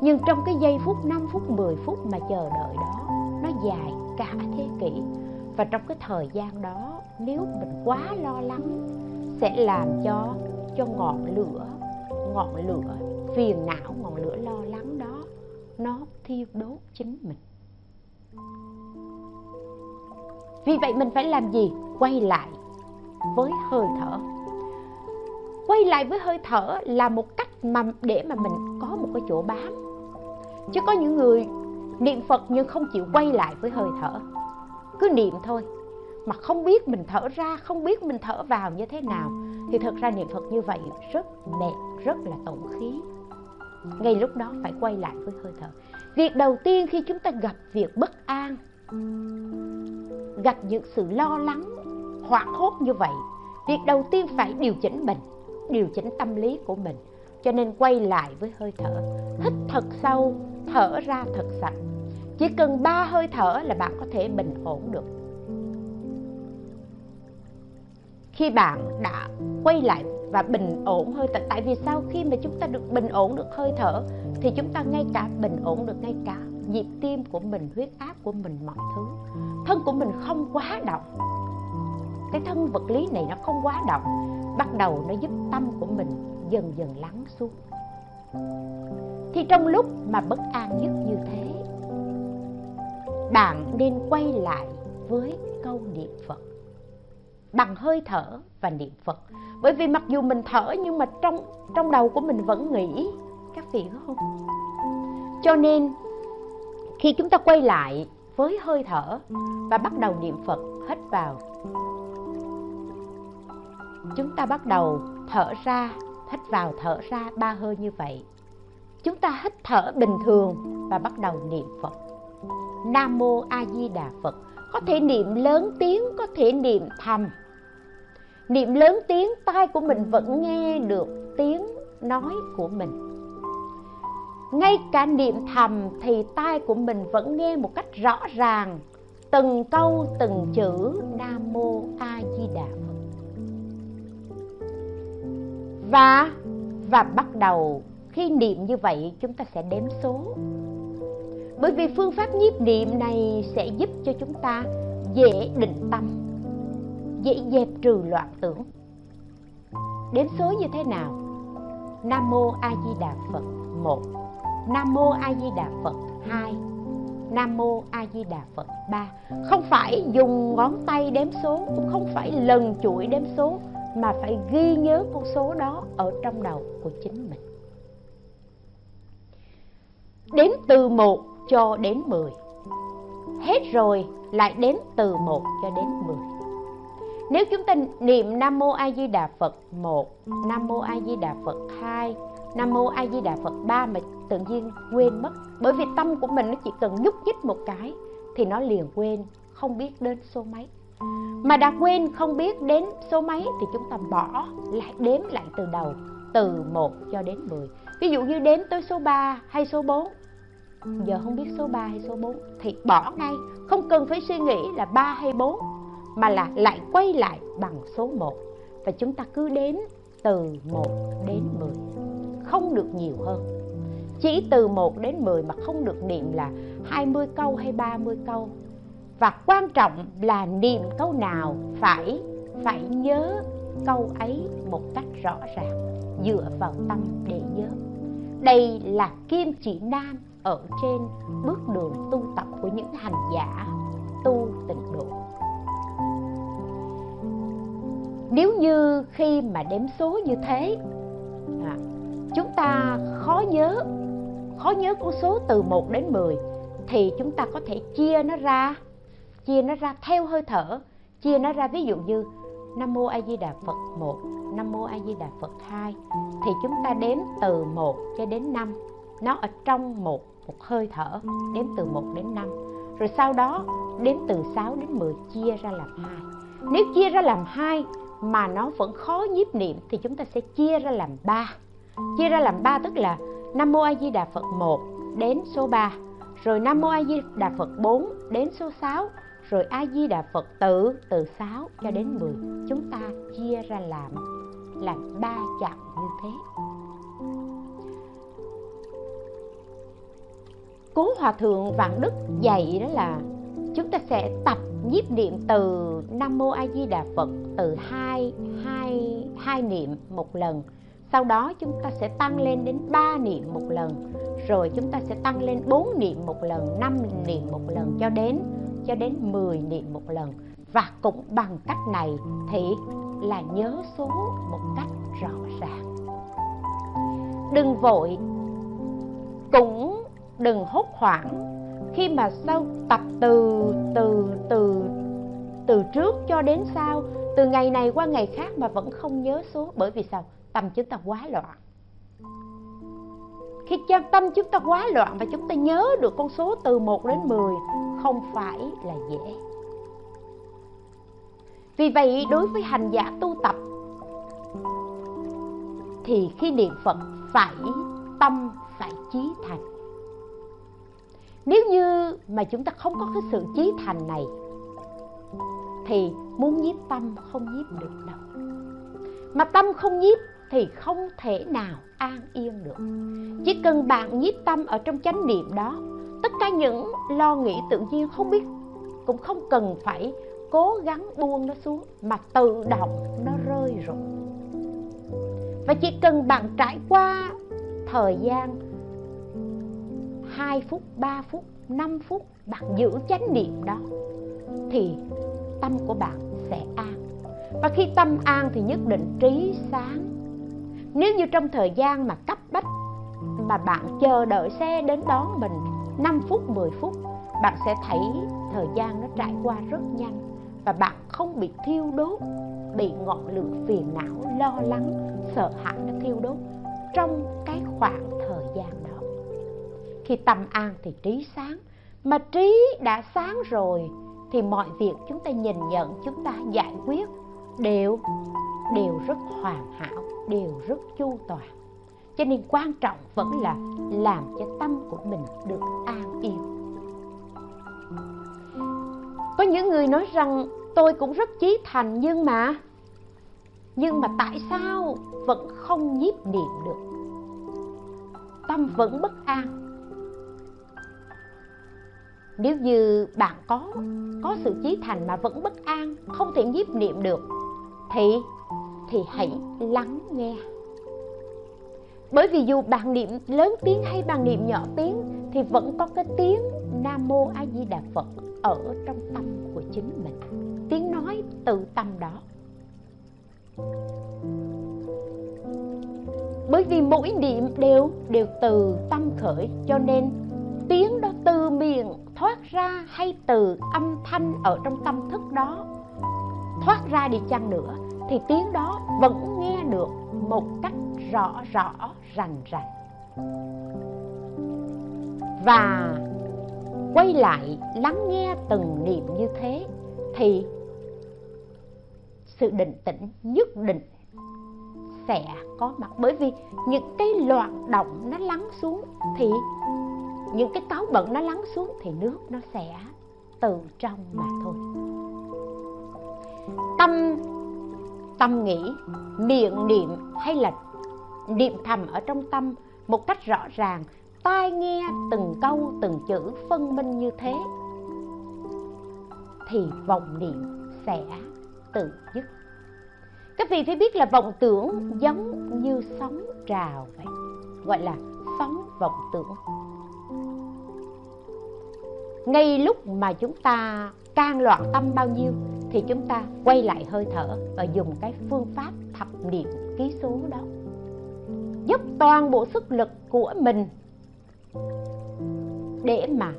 Nhưng trong cái giây phút 5 phút 10 phút mà chờ đợi đó nó dài cả thế kỷ. Và trong cái thời gian đó, nếu mình quá lo lắng, sẽ làm cho cho ngọn lửa ngọn lửa phiền não, ngọn lửa lo lắng đó, nó thiêu đốt chính mình. Vì vậy mình phải làm gì? Quay lại với hơi thở. Quay lại với hơi thở là một cách mà, để mà mình có một cái chỗ bám. Chứ có những người niệm phật nhưng không chịu quay lại với hơi thở. Cứ niệm thôi. Mà không biết mình thở ra, không biết mình thở vào như thế nào, thì thật ra niệm phật như vậy rất mệt, rất là tổn khí. Ngay lúc đó phải quay lại với hơi thở. Việc đầu tiên khi chúng ta gặp việc bất an, gặp những sự lo lắng, hoảng hốt như vậy, việc đầu tiên phải điều chỉnh mình, điều chỉnh tâm lý của mình. Cho nên quay lại với hơi thở. Hít thật sâu, thở ra thật sạch chỉ cần ba hơi thở là bạn có thể bình ổn được. Khi bạn đã quay lại và bình ổn hơi thở, tại vì sau khi mà chúng ta được bình ổn được hơi thở, thì chúng ta ngay cả bình ổn được ngay cả nhịp tim của mình, huyết áp của mình, mọi thứ. Thân của mình không quá động cái thân vật lý này nó không quá động bắt đầu nó giúp tâm của mình dần dần lắng xuống. Thì trong lúc mà bất an nhất như thế bạn nên quay lại với câu niệm phật. Bằng hơi thở và niệm phật. Bởi vì mặc dù mình thở, nhưng mà trong trong đầu của mình vẫn nghĩ các vị có không? Cho nên, khi chúng ta quay lại với hơi thở và bắt đầu niệm phật hít vào, chúng ta bắt đầu thở ra, hít vào thở ra ba hơi như vậy. Chúng ta hít thở bình thường và bắt đầu niệm phật nam mô a di đà phật. Có thể niệm lớn tiếng, có thể niệm thầm niệm lớn tiếng, tai của mình vẫn nghe được tiếng nói của mình. Ngay cả niệm thầm thì tai của mình vẫn nghe một cách rõ ràng. Từng câu, từng chữ nam mô a di đà phật. Và và bắt đầu, khi niệm như vậy, chúng ta sẽ đếm số bởi vì phương pháp nhiếp niệm này sẽ giúp cho chúng ta dễ định tâm, dễ dẹp trừ loạn tưởng. Đếm số như thế nào? Nam mô a di đà phật một, nam mô a di đà phật hai, nam mô a di đà phật ba. Không phải dùng ngón tay đếm số, cũng không phải lần chuỗi đếm số, mà phải ghi nhớ con số đó ở trong đầu của chính mình. Đếm từ 1 cho đến 10 hết rồi lại đếm từ 1 cho đến 10 nếu chúng ta niệm Nam Mô A Di Đà Phật 1, Nam Mô A Di Đà Phật 2, Nam Mô A Di Đà Phật 3 mà tự nhiên quên mất. Bởi vì tâm của mình nó chỉ cần nhúc nhích một cái thì nó liền quên không biết đến số mấy. Mà đã quên không biết đến số mấy thì chúng ta bỏ lại đếm lại từ đầu từ 1 cho đến 10 ví dụ như đếm tới số 3 hay số 4 giờ không biết số 3 hay số 4 thì bỏ ngay. Không cần phải suy nghĩ là 3 hay 4 mà là lại quay lại bằng số 1 và chúng ta cứ đếm từ 1 đến 10 không được nhiều hơn. Chỉ từ 1 đến 10 mà không được niệm là 20 câu hay 30 câu. Và quan trọng là niệm câu nào phải phải nhớ câu ấy một cách rõ ràng, dựa vào tâm để nhớ. Đây là kim chỉ nam ở trên bước đường tu tập của những hành giả tu tịnh độ nếu như khi mà đếm số như thế à, chúng ta khó nhớ khó nhớ con số từ 1 đến 10 thì chúng ta có thể chia nó ra chia nó ra theo hơi thở chia nó ra ví dụ như Nam mô A Di Đà Phật 1, Nam mô A Di Đà Phật 2 thì chúng ta đếm từ 1 cho đến 5. Nó ở trong một một hơi thở, đếm từ 1 đến 5. Rồi sau đó đếm từ 6 đến 10 chia ra làm hai. Nếu chia ra làm hai mà nó vẫn khó nhiếp niệm thì chúng ta sẽ chia ra làm 3. Chia ra làm 3 tức là Nam mô A Di Đà Phật 1 đến số 3, rồi Nam mô A Di Đà Phật 4 đến số 6 rồi a di đà phật tự từ 6 cho đến 10 chúng ta chia ra làm làm ba chặng như thế cố hòa thượng vạn đức dạy đó là chúng ta sẽ tập nhiếp niệm từ nam mô a di đà phật từ hai hai hai niệm một lần. Sau đó chúng ta sẽ tăng lên đến ba niệm một lần. Rồi chúng ta sẽ tăng lên bốn niệm một lần, năm niệm một lần cho đến cho đến 10 niệm một lần. Và cũng bằng cách này thì là nhớ số một cách rõ ràng. Đừng vội, cũng đừng hốt hoảng. Khi mà sau tập từ từ từ từ trước cho đến sau, từ ngày này qua ngày khác mà vẫn không nhớ số, bởi vì sao? Tâm chúng ta quá loạn. Khi tâm chúng ta quá loạn và chúng ta nhớ được con số từ 1 đến 10 không phải là dễ. Vì vậy, đối với hành giả tu tập, thì khi niệm phật, phải, tâm phải chí thành nếu như mà chúng ta không có cái sự chí thành này, thì muốn nhiếp tâm không nhiếp được đâu. Mà tâm không nhiếp thì không thể nào an yên được. Chỉ cần bạn nhiếp tâm ở trong chánh niệm đó, tất cả những lo nghĩ tự nhiên không biết cũng không cần phải cố gắng buông nó xuống, mà tự động nó rơi rồi và chỉ cần bạn trải qua thời gian 2 phút, 3 phút, 5 phút bạn giữ chánh niệm đó thì tâm của bạn sẽ an. Và khi tâm an thì nhất định trí sáng. Nếu như trong thời gian mà cấp bách mà bạn chờ đợi xe đến đón mình 5 phút 10 phút bạn sẽ thấy thời gian nó trải qua rất nhanh và bạn không bị thiêu đốt bị ngọn lửa phiền não lo lắng sợ hãi nó thiêu đốt trong cái khoảng thời gian đó khi tâm an thì trí sáng. Mà trí đã sáng rồi, thì mọi việc chúng ta nhìn nhận, chúng ta giải quyết đều đều rất hoàn hảo, đều rất chu toàn. Cho nên quan trọng vẫn là làm cho tâm của mình được an yên. Có những người nói rằng, tôi cũng rất chí thành nhưng mà nhưng mà tại sao vẫn không nhiếp niệm được? Tâm vẫn bất an nếu như bạn có có sự chí thành mà vẫn bất an, không thể nhiếp niệm được, thì thì hãy lắng nghe. Bởi vì dù bạn niệm lớn tiếng hay bạn niệm nhỏ tiếng, thì vẫn có cái tiếng nam mô a di đà phật ở trong tâm của chính mình. Tiếng nói từ tâm đó. Bởi vì mỗi niệm đều đều từ tâm khởi, cho nên tiếng đó từ miệng thoát ra hay từ âm thanh ở trong tâm thức đó. Thoát ra đi chăng nữa thì tiếng đó vẫn nghe được một cách rõ rõ, rành rành. Và quay lại lắng nghe từng niệm như thế thì sự định tĩnh, nhất định sẽ có mặt. Bởi vì những cái loạn động nó lắng xuống thì những cái cáu bận nó lắng xuống thì nước nó sẽ từ trong mà thôi. Tâm tâm nghĩ, miệng niệm hay là niệm thầm ở trong tâm một cách rõ ràng, tai nghe từng câu, từng chữ phân minh như thế, thì vọng niệm sẽ tự dứt. Các vị phải biết là vọng tưởng giống như sóng trào vậy, gọi là sóng vọng tưởng ngay lúc mà chúng ta can loạn tâm bao nhiêu, thì chúng ta quay lại hơi thở và dùng cái phương pháp thập niệm ký số đó dốc toàn bộ sức lực của mình để mà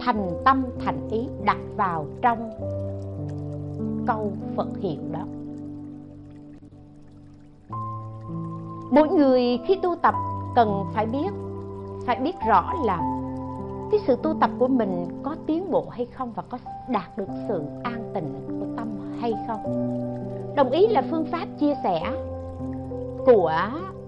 thành tâm, thành ý đặt vào trong câu Phật hiệu đó. Mỗi người khi tu tập cần phải biết phải biết rõ là cái sự tu tập của mình có tiến bộ hay không và có đạt được sự an tịnh của tâm hay không. Đồng ý là phương pháp chia sẻ của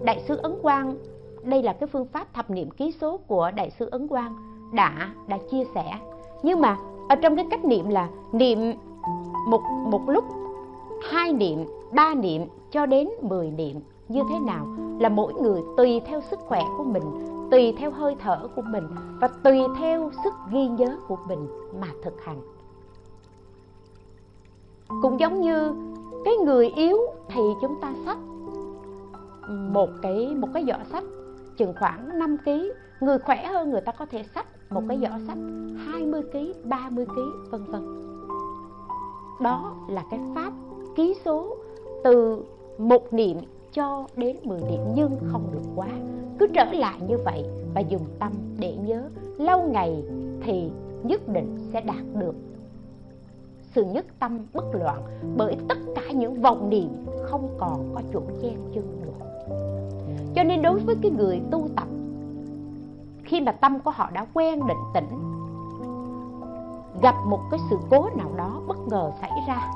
đại sư Ấn Quang. Đây là cái phương pháp thập niệm ký số của đại sư Ấn Quang đã đã chia sẻ. Nhưng mà ở trong cái cách niệm là niệm một một lúc, hai niệm, ba niệm cho đến 10 niệm, như thế nào? Là mỗi người tùy theo sức khỏe của mình tùy theo hơi thở của mình và tùy theo sức ghi nhớ của mình mà thực hành. Cũng giống như cái người yếu thì chúng ta sách một cái một cái giỏ sách chừng khoảng 5 kg người khỏe hơn người ta có thể sách một cái giỏ sách 20 kg 30 kg vân vân. Đó là cái pháp ký số từ một niệm cho đến 10 điểm nhưng không được quá. Cứ trở lại như vậy và dùng tâm để nhớ, lâu ngày thì nhất định sẽ đạt được. Sự nhất tâm bất loạn bởi tất cả những vọng niệm không còn có chỗ chen chân nữa. Cho nên đối với cái người tu tập, khi mà tâm của họ đã quen định tĩnh, gặp một cái sự cố nào đó bất ngờ xảy ra,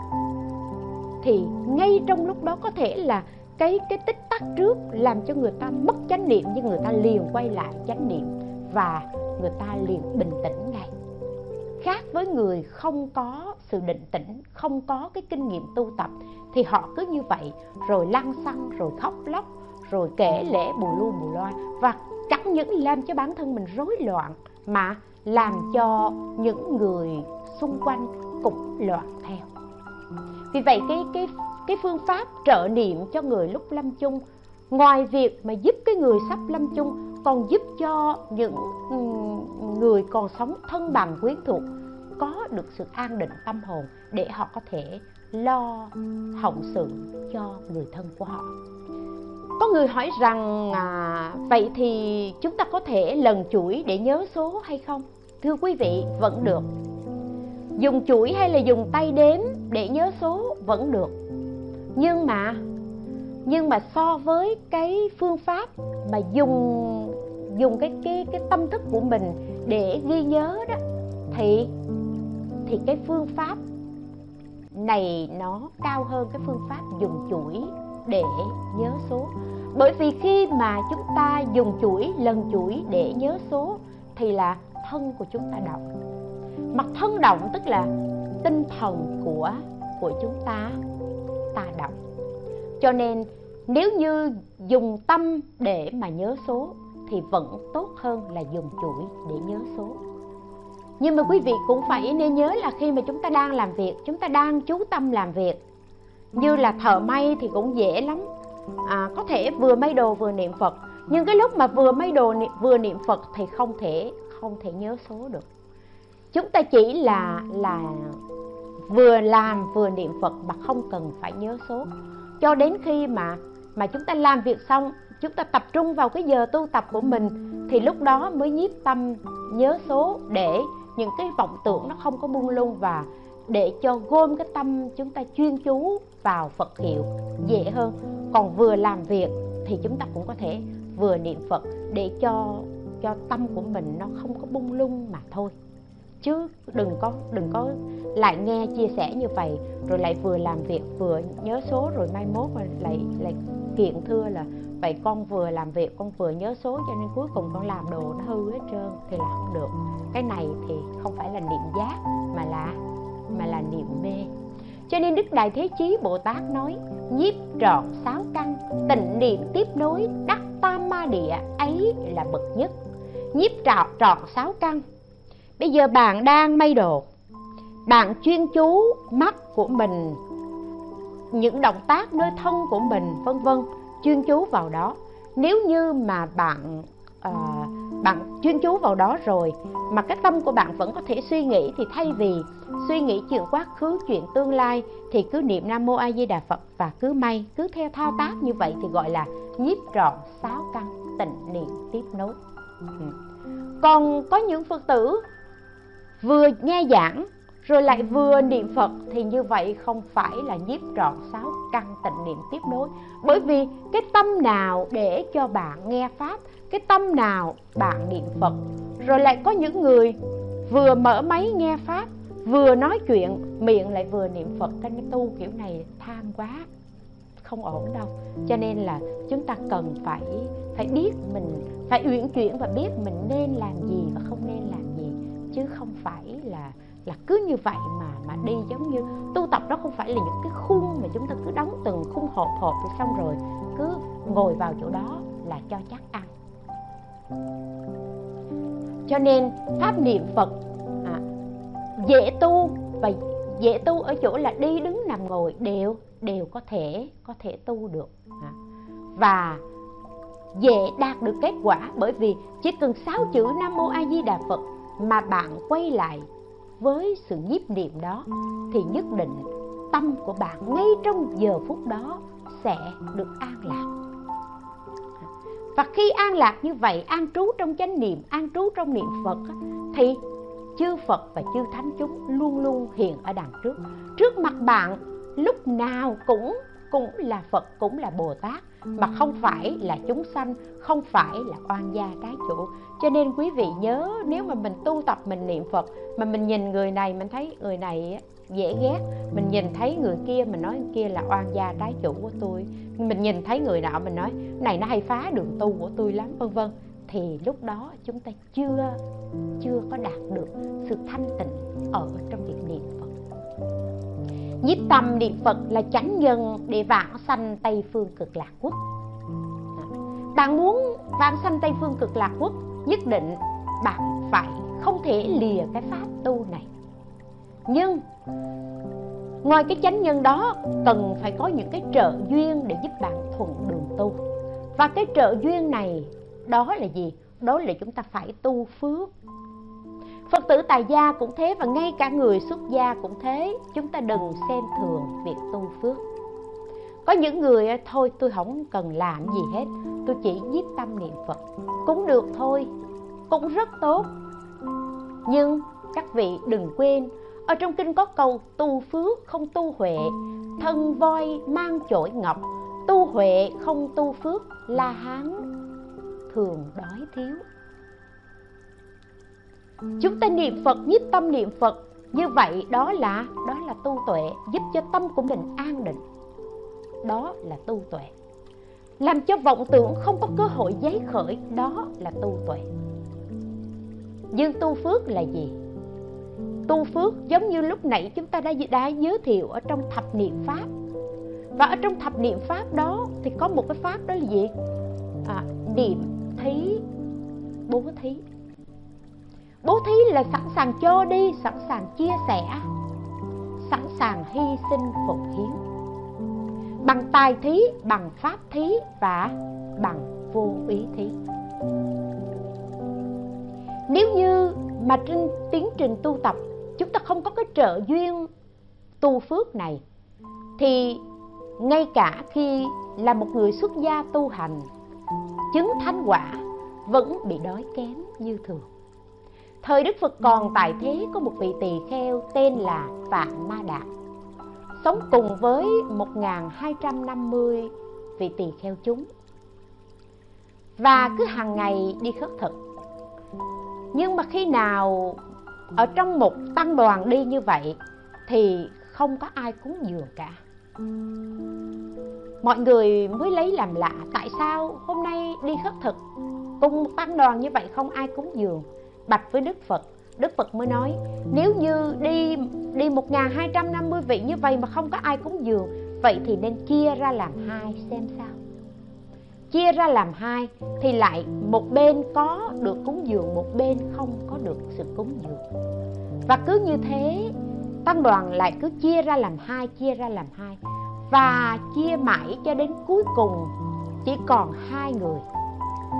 thì ngay trong lúc đó có thể là cái cái tích tắc trước làm cho người ta mất chánh niệm nhưng người ta liền quay lại chánh niệm và người ta liền bình tĩnh ngay. Khác với người không có sự định tĩnh, không có cái kinh nghiệm tu tập thì họ cứ như vậy, rồi lăn xăng, rồi khóc lóc, rồi kể lễ bù lu bù loa và chẳng những làm cho bản thân mình rối loạn mà làm cho những người xung quanh cũng loạn theo. Vì vậy cái cái cái phương pháp trợ niệm cho người lúc lâm chung. Ngoài việc mà giúp cái người sắp lâm chung còn giúp cho những người còn sống thân bằng quyến thuộc có được sự an định tâm hồn để họ có thể lo hậu sự cho người thân của họ. Có người hỏi rằng à, vậy thì chúng ta có thể lần chuỗi để nhớ số hay không? Thưa quý vị vẫn được. Dùng chuỗi hay là dùng tay đếm để nhớ số vẫn được nhưng mà nhưng mà so với cái phương pháp mà dùng dùng cái cái cái tâm thức của mình để ghi nhớ đó, thì thì cái phương pháp này nó cao hơn cái phương pháp dùng chuỗi để nhớ số. Bởi vì khi mà chúng ta dùng chuỗi, lần chuỗi để nhớ số thì là thân của chúng ta động. Mặt thân động tức là tinh thần của của chúng ta ta đọc. cho nên nếu như dùng tâm để mà nhớ số thì vẫn tốt hơn là dùng chuỗi để nhớ số. Nhưng mà quý vị cũng phải nên nhớ là khi mà chúng ta đang làm việc chúng ta đang chú tâm làm việc. Như là thợ may thì cũng dễ lắm. À, có thể vừa may đồ vừa niệm phật. Nhưng cái lúc mà vừa may đồ vừa niệm phật thì không thể không thể nhớ số được. Chúng ta chỉ là là vừa làm vừa niệm phật mà không cần phải nhớ số. Cho đến khi mà mà chúng ta làm việc xong, chúng ta tập trung vào cái giờ tu tập của mình, thì lúc đó mới nhiếp tâm, nhớ số để những cái vọng tưởng nó không có buông lung và để cho gom cái tâm chúng ta chuyên chú vào Phật hiệu dễ hơn. Còn vừa làm việc thì chúng ta cũng có thể vừa niệm Phật để cho cho tâm của mình nó không có bung lung mà thôi chứ đừng có đừng có lại nghe, chia sẻ như vậy, rồi lại vừa làm việc, vừa nhớ số, rồi mai mốt mà lại lại kiện thưa là, vậy con vừa làm việc, con vừa nhớ số cho nên cuối cùng con làm đồ nó hư hết trơn. Thì là không được. Cái này thì không phải là niệm giác, mà là mà là niệm mê. Cho nên đức đại thế chí bồ tát nói, nhiếp trọn sáu căn, tịnh niệm tiếp nối đắc tam ma địa ấy là bậc nhất. Nhiếp trọn trọn sáu căn bây giờ bạn đang may đồ bạn chuyên chú mắt của mình những động tác nơi thân của mình vân vân. Chuyên chú vào đó. Nếu như mà bạn à, bạn chuyên chú vào đó rồi mà cái tâm của bạn vẫn có thể suy nghĩ thì thay vì suy nghĩ chuyện quá khứ chuyện tương lai thì cứ niệm nam mô a di đà phật và cứ may cứ theo thao tác như vậy thì gọi là nhiếp trọn sáu căn tịnh niệm tiếp nối. Ừ. còn có những phật tử vừa nghe giảng rồi lại vừa niệm Phật thì như vậy không phải là nhiếp trọn sáu căn tịnh niệm tiếp nối. Bởi vì cái tâm nào để cho bạn nghe pháp cái tâm nào bạn niệm Phật. Rồi lại có những người vừa mở máy nghe pháp vừa nói chuyện miệng lại vừa niệm Phật. Cái tu kiểu này tham quá không ổn đâu. Cho nên là chúng ta cần phải phải biết mình phải uyển chuyển và biết mình nên làm gì và không nên làm gì chứ không phải là là cứ như vậy mà mà đi giống như tu tập đó không phải là những cái khung mà chúng ta cứ đóng từng khung hộp hộp rồi xong rồi cứ ngồi vào chỗ đó là cho chắc ăn cho nên pháp niệm phật à, dễ tu và dễ tu ở chỗ là đi đứng nằm ngồi đều đều có thể có thể tu được à. và dễ đạt được kết quả bởi vì chỉ cần sáu chữ nam mô a di đà phật mà bạn quay lại với sự nhiếp niệm đó, thì nhất định tâm của bạn ngay trong giờ phút đó sẽ được an lạc. Và khi an lạc như vậy, an trú trong chánh niệm, an trú trong niệm phật thì chư phật và chư thánh chúng luôn luôn hiện ở đằng trước. Trước mặt bạn, lúc nào cũng cũng là phật, cũng là bồ tát, mà không phải là chúng sanh, không phải là oan gia trái chủ cho nên quý vị nhớ, nếu mà mình tu tập, mình niệm phật, mà mình nhìn người này, mình thấy người này dễ ghét, mình nhìn thấy người kia, mình nói kia là oan gia trái chủ của tôi. Mình nhìn thấy người nọ, mình nói, này, nó hay phá đường tu của tôi lắm, vân vân. Thì lúc đó chúng ta chưa chưa có đạt được sự thanh tịnh ở trong việc niệm phật. Nhiếp tâm niệm phật là chánh nhân để vãng sanh tây phương cực lạc quốc. Bạn muốn vãng sanh tây phương cực lạc quốc nhất định bạn phải không thể lìa cái pháp tu này. Nhưng, ngoài cái chánh nhân đó, cần phải có những cái trợ duyên để giúp bạn thuận đường tu. Và cái trợ duyên này, đó là gì? Đó là chúng ta phải tu phước. Phật tử tài gia cũng thế và ngay cả người xuất gia cũng thế. Chúng ta đừng xem thường việc tu phước. Có những người thôi, tôi không cần làm gì hết, Tôi chỉ nhiếp tâm niệm Phật. Cũng được thôi, Cũng rất tốt. Nhưng các vị đừng quên, Ở trong kinh có câu tu phước không tu huệ, thân voi mang chổi ngọc, tu huệ không tu phước la hán. Thường đói thiếu. Chúng ta niệm phật, nhiếp tâm niệm phật, như vậy đó là đó là tu tuệ, giúp cho tâm của mình an định đó là tu tuệ. Làm cho vọng tưởng không có cơ hội giấy khởi đó là tu tuệ. Nhưng tu phước là gì? Tu phước giống như lúc nãy chúng ta đã đã giới thiệu ở trong thập niệm pháp. Và ở trong thập niệm pháp đó thì có một cái pháp đó là gì? À, niệm thí bố thí. Bố thí là sẵn sàng cho đi sẵn sàng chia sẻ sẵn sàng hy sinh phục hiến bằng tài thí, bằng pháp thí và bằng vô ý thí. Nếu như mà trên tiến trình tu tập, chúng ta không có cái trợ duyên tu phước này, thì ngay cả khi là một người xuất gia tu hành, chứng thánh quả vẫn bị đói kém như thường. Thời đức phật còn tại thế có một vị tỳ kheo tên là phạm ma đạt sống cùng với 1250 vị tỳ kheo chúng. Và cứ hàng ngày đi khất thực. Nhưng mà khi nào ở trong một tăng đoàn đi như vậy thì không có ai cúng dường cả. Mọi người mới lấy làm lạ tại sao hôm nay đi khất thực cùng tăng đoàn như vậy không ai cúng dường, bạch với đức phật đức phật mới nói, nếu như đi đi một hai trăm năm mươi vị như vậy mà không có ai cúng dường, vậy thì nên chia ra làm hai xem sao. Chia ra làm hai thì lại một bên có được cúng dường, một bên không có được sự cúng dường. Và cứ như thế, tăng đoàn lại cứ chia ra làm hai, chia ra làm hai. Và chia mãi cho đến cuối cùng, chỉ còn hai người.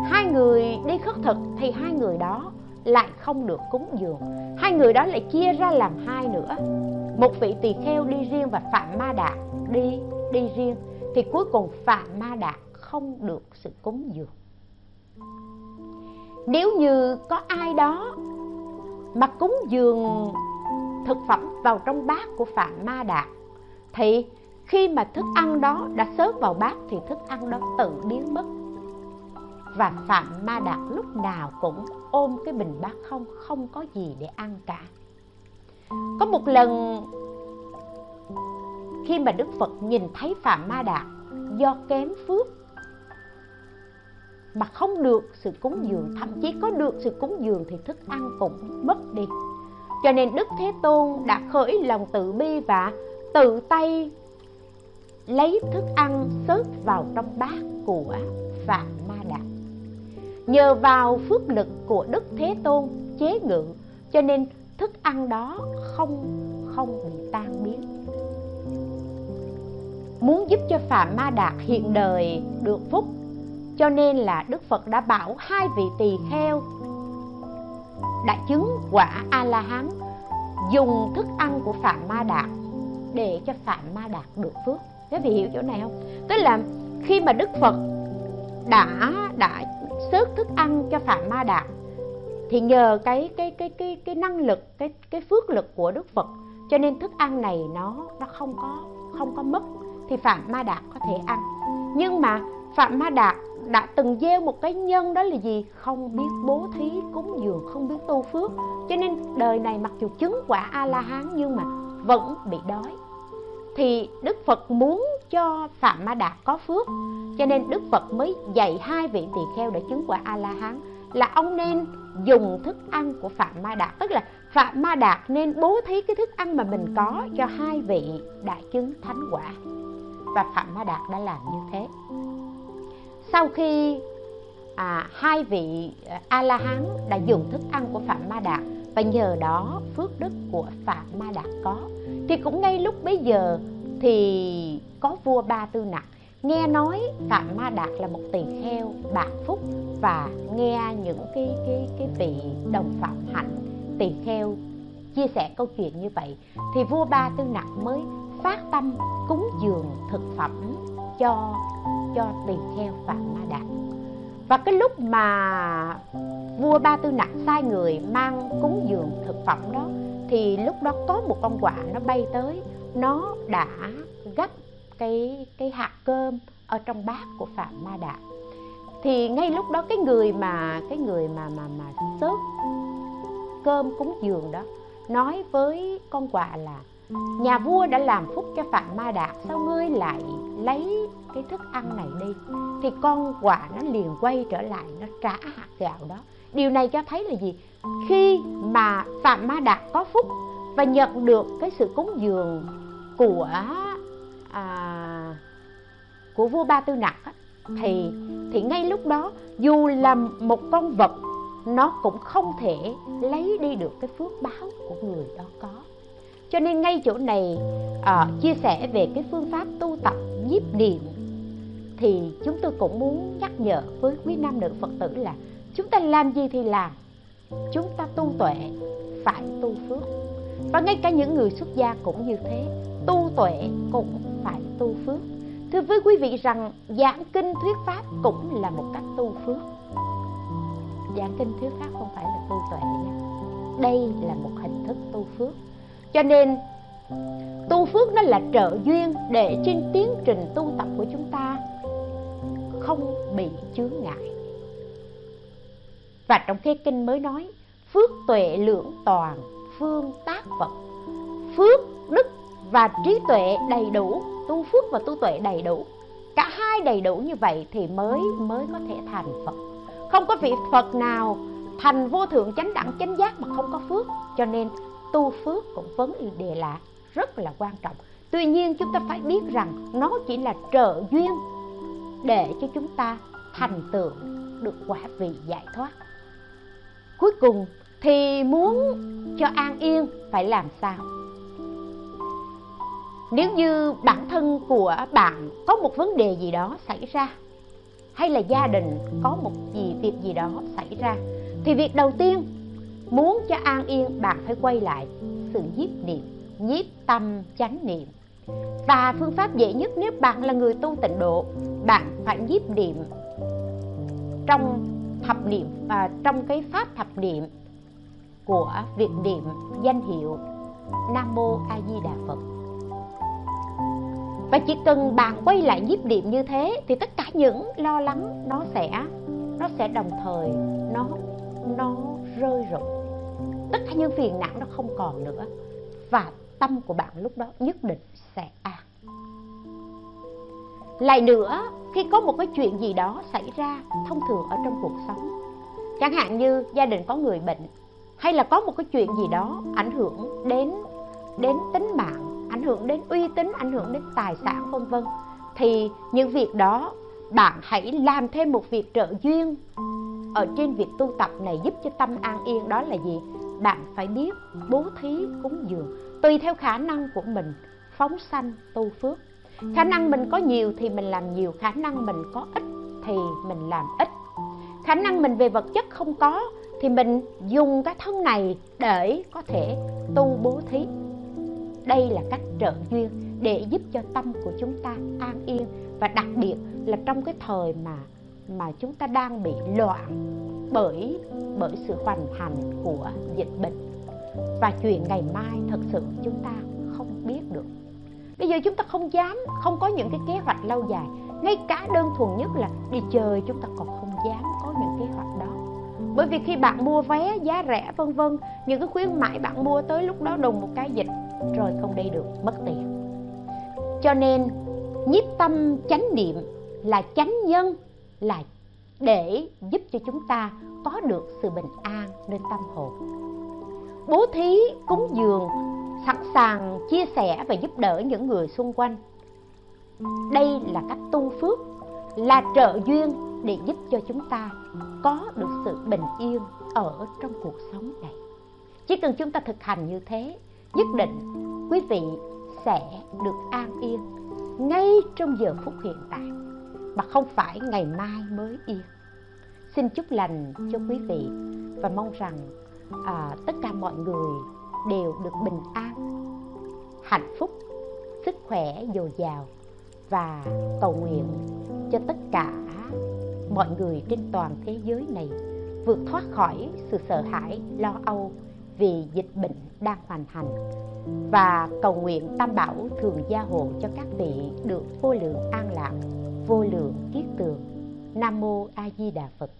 Hai người đi khất thực thì hai người đó lại không được cúng dường. Hai người đó lại chia ra làm hai nữa. Một vị tỳ kheo đi riêng và phạm ma đạt đi đi riêng, thì cuối cùng phạm ma đạt không được sự cúng dường. Nếu như có ai đó mà cúng dường thực phẩm vào trong bát của phạm ma đạt thì khi mà thức ăn đó đã xớt vào bát thì thức ăn đó tự biến mất. Và phạm ma đạt lúc nào cũng ôm cái bình bát không không có gì để ăn cả. Có một lần, khi mà đức phật nhìn thấy phạm ma đạt do kém phước mà không được sự cúng dường, thậm chí có được sự cúng dường thì thức ăn cũng mất đi. Cho nên đức thế tôn đã khởi lòng tự bi và tự tay lấy thức ăn xớt vào trong bát của phạm ma nhờ vào phước lực của đức thế tôn chế ngự, cho nên thức ăn đó không không bị tan biến. Muốn giúp cho phạm ma đạt hiện đời được phúc, cho nên là đức phật đã bảo hai vị tỳ kheo. Đã chứng quả a la hán dùng thức ăn của phạm ma đạt để cho phạm ma đạt được phước. Các vị hiểu chỗ này không? Tức là khi mà đức phật đã đã xớt thức ăn cho phạm ma đạt thì nhờ cái cái cái cái cái năng lực, cái cái phước lực của đức phật, cho nên thức ăn này nó nó không có không có mất thì phạm ma đạt có thể ăn. Nhưng mà phạm ma đạt đã từng gieo một cái nhân đó là gì? Không biết bố thí, cúng dường, không biết tu phước. Cho nên đời này mặc dù chứng quả a la hán nhưng mà vẫn bị đói. Thì đức phật muốn cho phạm ma đạt có phước. Cho nên đức phật mới dạy hai vị tỳ kheo để chứng quả a la hán là ông nên dùng thức ăn của phạm ma đạt tức là phạm ma đạt nên bố thí cái thức ăn mà mình có cho hai vị đã chứng thánh quả. Và phạm ma đạt đã làm như thế. Sau khi à, hai vị a la hán đã dùng thức ăn của phạm ma đạt và nhờ đó phước đức của phạm ma đạt có thì cũng ngay lúc bấy giờ thì có vua ba tư nặc. Nghe nói phạm ma đạt là một tỳ kheo bạc phúc và nghe những cái cái cái vị đồng phạm hạnh tỳ kheo chia sẻ câu chuyện như vậy thì vua ba tư nặc mới phát tâm cúng dường thực phẩm cho cho tỳ kheo phạm ma đạt. Và cái lúc mà vua ba tư nặc sai người mang cúng dường thực phẩm đó thì lúc đó có một con quạ nó bay tới nó đã cái cái hạt cơm ở trong bát của phạm ma đạt thì ngay lúc đó cái người mà, cái người mà mà mà sớt cơm cúng dường đó nói với con quạ là, nhà vua đã làm phúc cho phạm ma đạt sao ngươi lại lấy cái thức ăn này đi? Thì con quạ nó liền quay trở lại, nó trả hạt gạo đó. Điều này cho thấy là gì? Khi mà phạm ma đạt có phúc và nhận được cái sự cúng dường của à, của vua ba tư nặc thì thì ngay lúc đó dù là một con vật nó cũng không thể lấy đi được cái phước báo của người đó có. Cho nên ngay chỗ này à, chia sẻ về cái phương pháp tu tập nhiếp niệm thì chúng tôi cũng muốn nhắc nhở với quý nam nữ phật tử là chúng ta làm gì thì làm chúng ta tu tuệ phải tu phước. Và ngay cả những người xuất gia cũng như thế tu tuệ cũng phải tu phước. Thưa với quý vị rằng, giảng kinh thuyết pháp cũng là một cách tu phước. Giảng kinh thuyết pháp không phải là tu tuệ nha. Đây là một hình thức tu phước. Cho nên, tu phước nó là trợ duyên để trên tiến trình tu tập của chúng ta không bị chướng ngại. Và trong cái kinh mới nói, phước tuệ lượng toàn, phương tác vật, phước đức và trí tuệ đầy đủ, tu phước và tu tuệ đầy đủ. Cả hai đầy đủ như vậy thì mới mới có thể thành phật. Không có vị phật nào thành vô thượng chánh đẳng, chánh giác mà không có phước. Cho nên tu phước cũng vấn đề là rất là quan trọng. Tuy nhiên chúng ta phải biết rằng nó chỉ là trợ duyên để cho chúng ta thành tựu được quả vị giải thoát. Cuối cùng thì muốn cho an yên phải làm sao? Nếu như bản thân của bạn có một vấn đề gì đó xảy ra, hay là gia đình có một gì việc gì đó xảy ra, thì việc đầu tiên muốn cho an yên, bạn phải quay lại sự nhiếp niệm, nhiếp tâm chánh niệm và phương pháp dễ nhất nếu bạn là người tu tịnh độ, bạn phải nhiếp niệm trong thập niệm và trong cái pháp thập niệm của việc niệm danh hiệu Nam Mô A Di Đà Phật. Và chỉ cần bạn quay lại nhiếp điểm như thế thì tất cả những lo lắng nó sẽ nó sẽ đồng thời nó nó rơi rụng. Tất cả những phiền não nó không còn nữa và tâm của bạn lúc đó nhất định sẽ an. Lại nữa, khi có một cái chuyện gì đó xảy ra thông thường ở trong cuộc sống, chẳng hạn như gia đình có người bệnh hay là có một cái chuyện gì đó ảnh hưởng đến đến tính mạng ảnh hưởng đến uy tín, ảnh hưởng đến tài sản, vân vân. Thì những việc đó, bạn hãy làm thêm một việc trợ duyên ở trên việc tu tập này giúp cho tâm an yên. Đó là gì? Bạn phải biết bố thí cúng dường, tùy theo khả năng của mình, phóng sanh tu phước. Khả năng mình có nhiều thì mình làm nhiều, khả năng mình có ít thì mình làm ít. Khả năng mình về vật chất không có thì mình dùng cái thân này để có thể tu bố thí đây là cách trợ duyên để giúp cho tâm của chúng ta an yên và đặc biệt là trong cái thời mà mà chúng ta đang bị loạn bởi bởi sự hoành hành của dịch bệnh. Và chuyện ngày mai thật sự chúng ta không biết được. Bây giờ chúng ta không dám, không có những cái kế hoạch lâu dài. Ngay cả đơn thuần nhất là đi chơi chúng ta còn không dám có những kế hoạch đó. Bởi vì khi bạn mua vé giá rẻ, vân vân, những cái khuyến mãi bạn mua tới lúc đó đùng một cái dịch rồi không đi được, mất tiền. Cho nên, nhiếp tâm chánh niệm là chánh nhân, là để giúp cho chúng ta có được sự bình an nơi tâm hồn. Bố thí, cúng dường, sẵn sàng chia sẻ và giúp đỡ những người xung quanh. Đây là cách tu phước, là trợ duyên để giúp cho chúng ta có được sự bình yên ở trong cuộc sống này. Chỉ cần chúng ta thực hành như thế nhất định quý vị sẽ được an yên ngay trong giờ phút hiện tại mà không phải ngày mai mới yên. Xin chúc lành cho quý vị và mong rằng à, tất cả mọi người đều được bình an hạnh phúc sức khỏe dồi dào và cầu nguyện cho tất cả mọi người trên toàn thế giới này vượt thoát khỏi sự sợ hãi lo âu vì dịch bệnh đang hoành hành. Và cầu nguyện tam bảo thường gia hộ cho các vị được vô lượng an lạc, vô lượng kiết tường. Nam mô a di đà phật.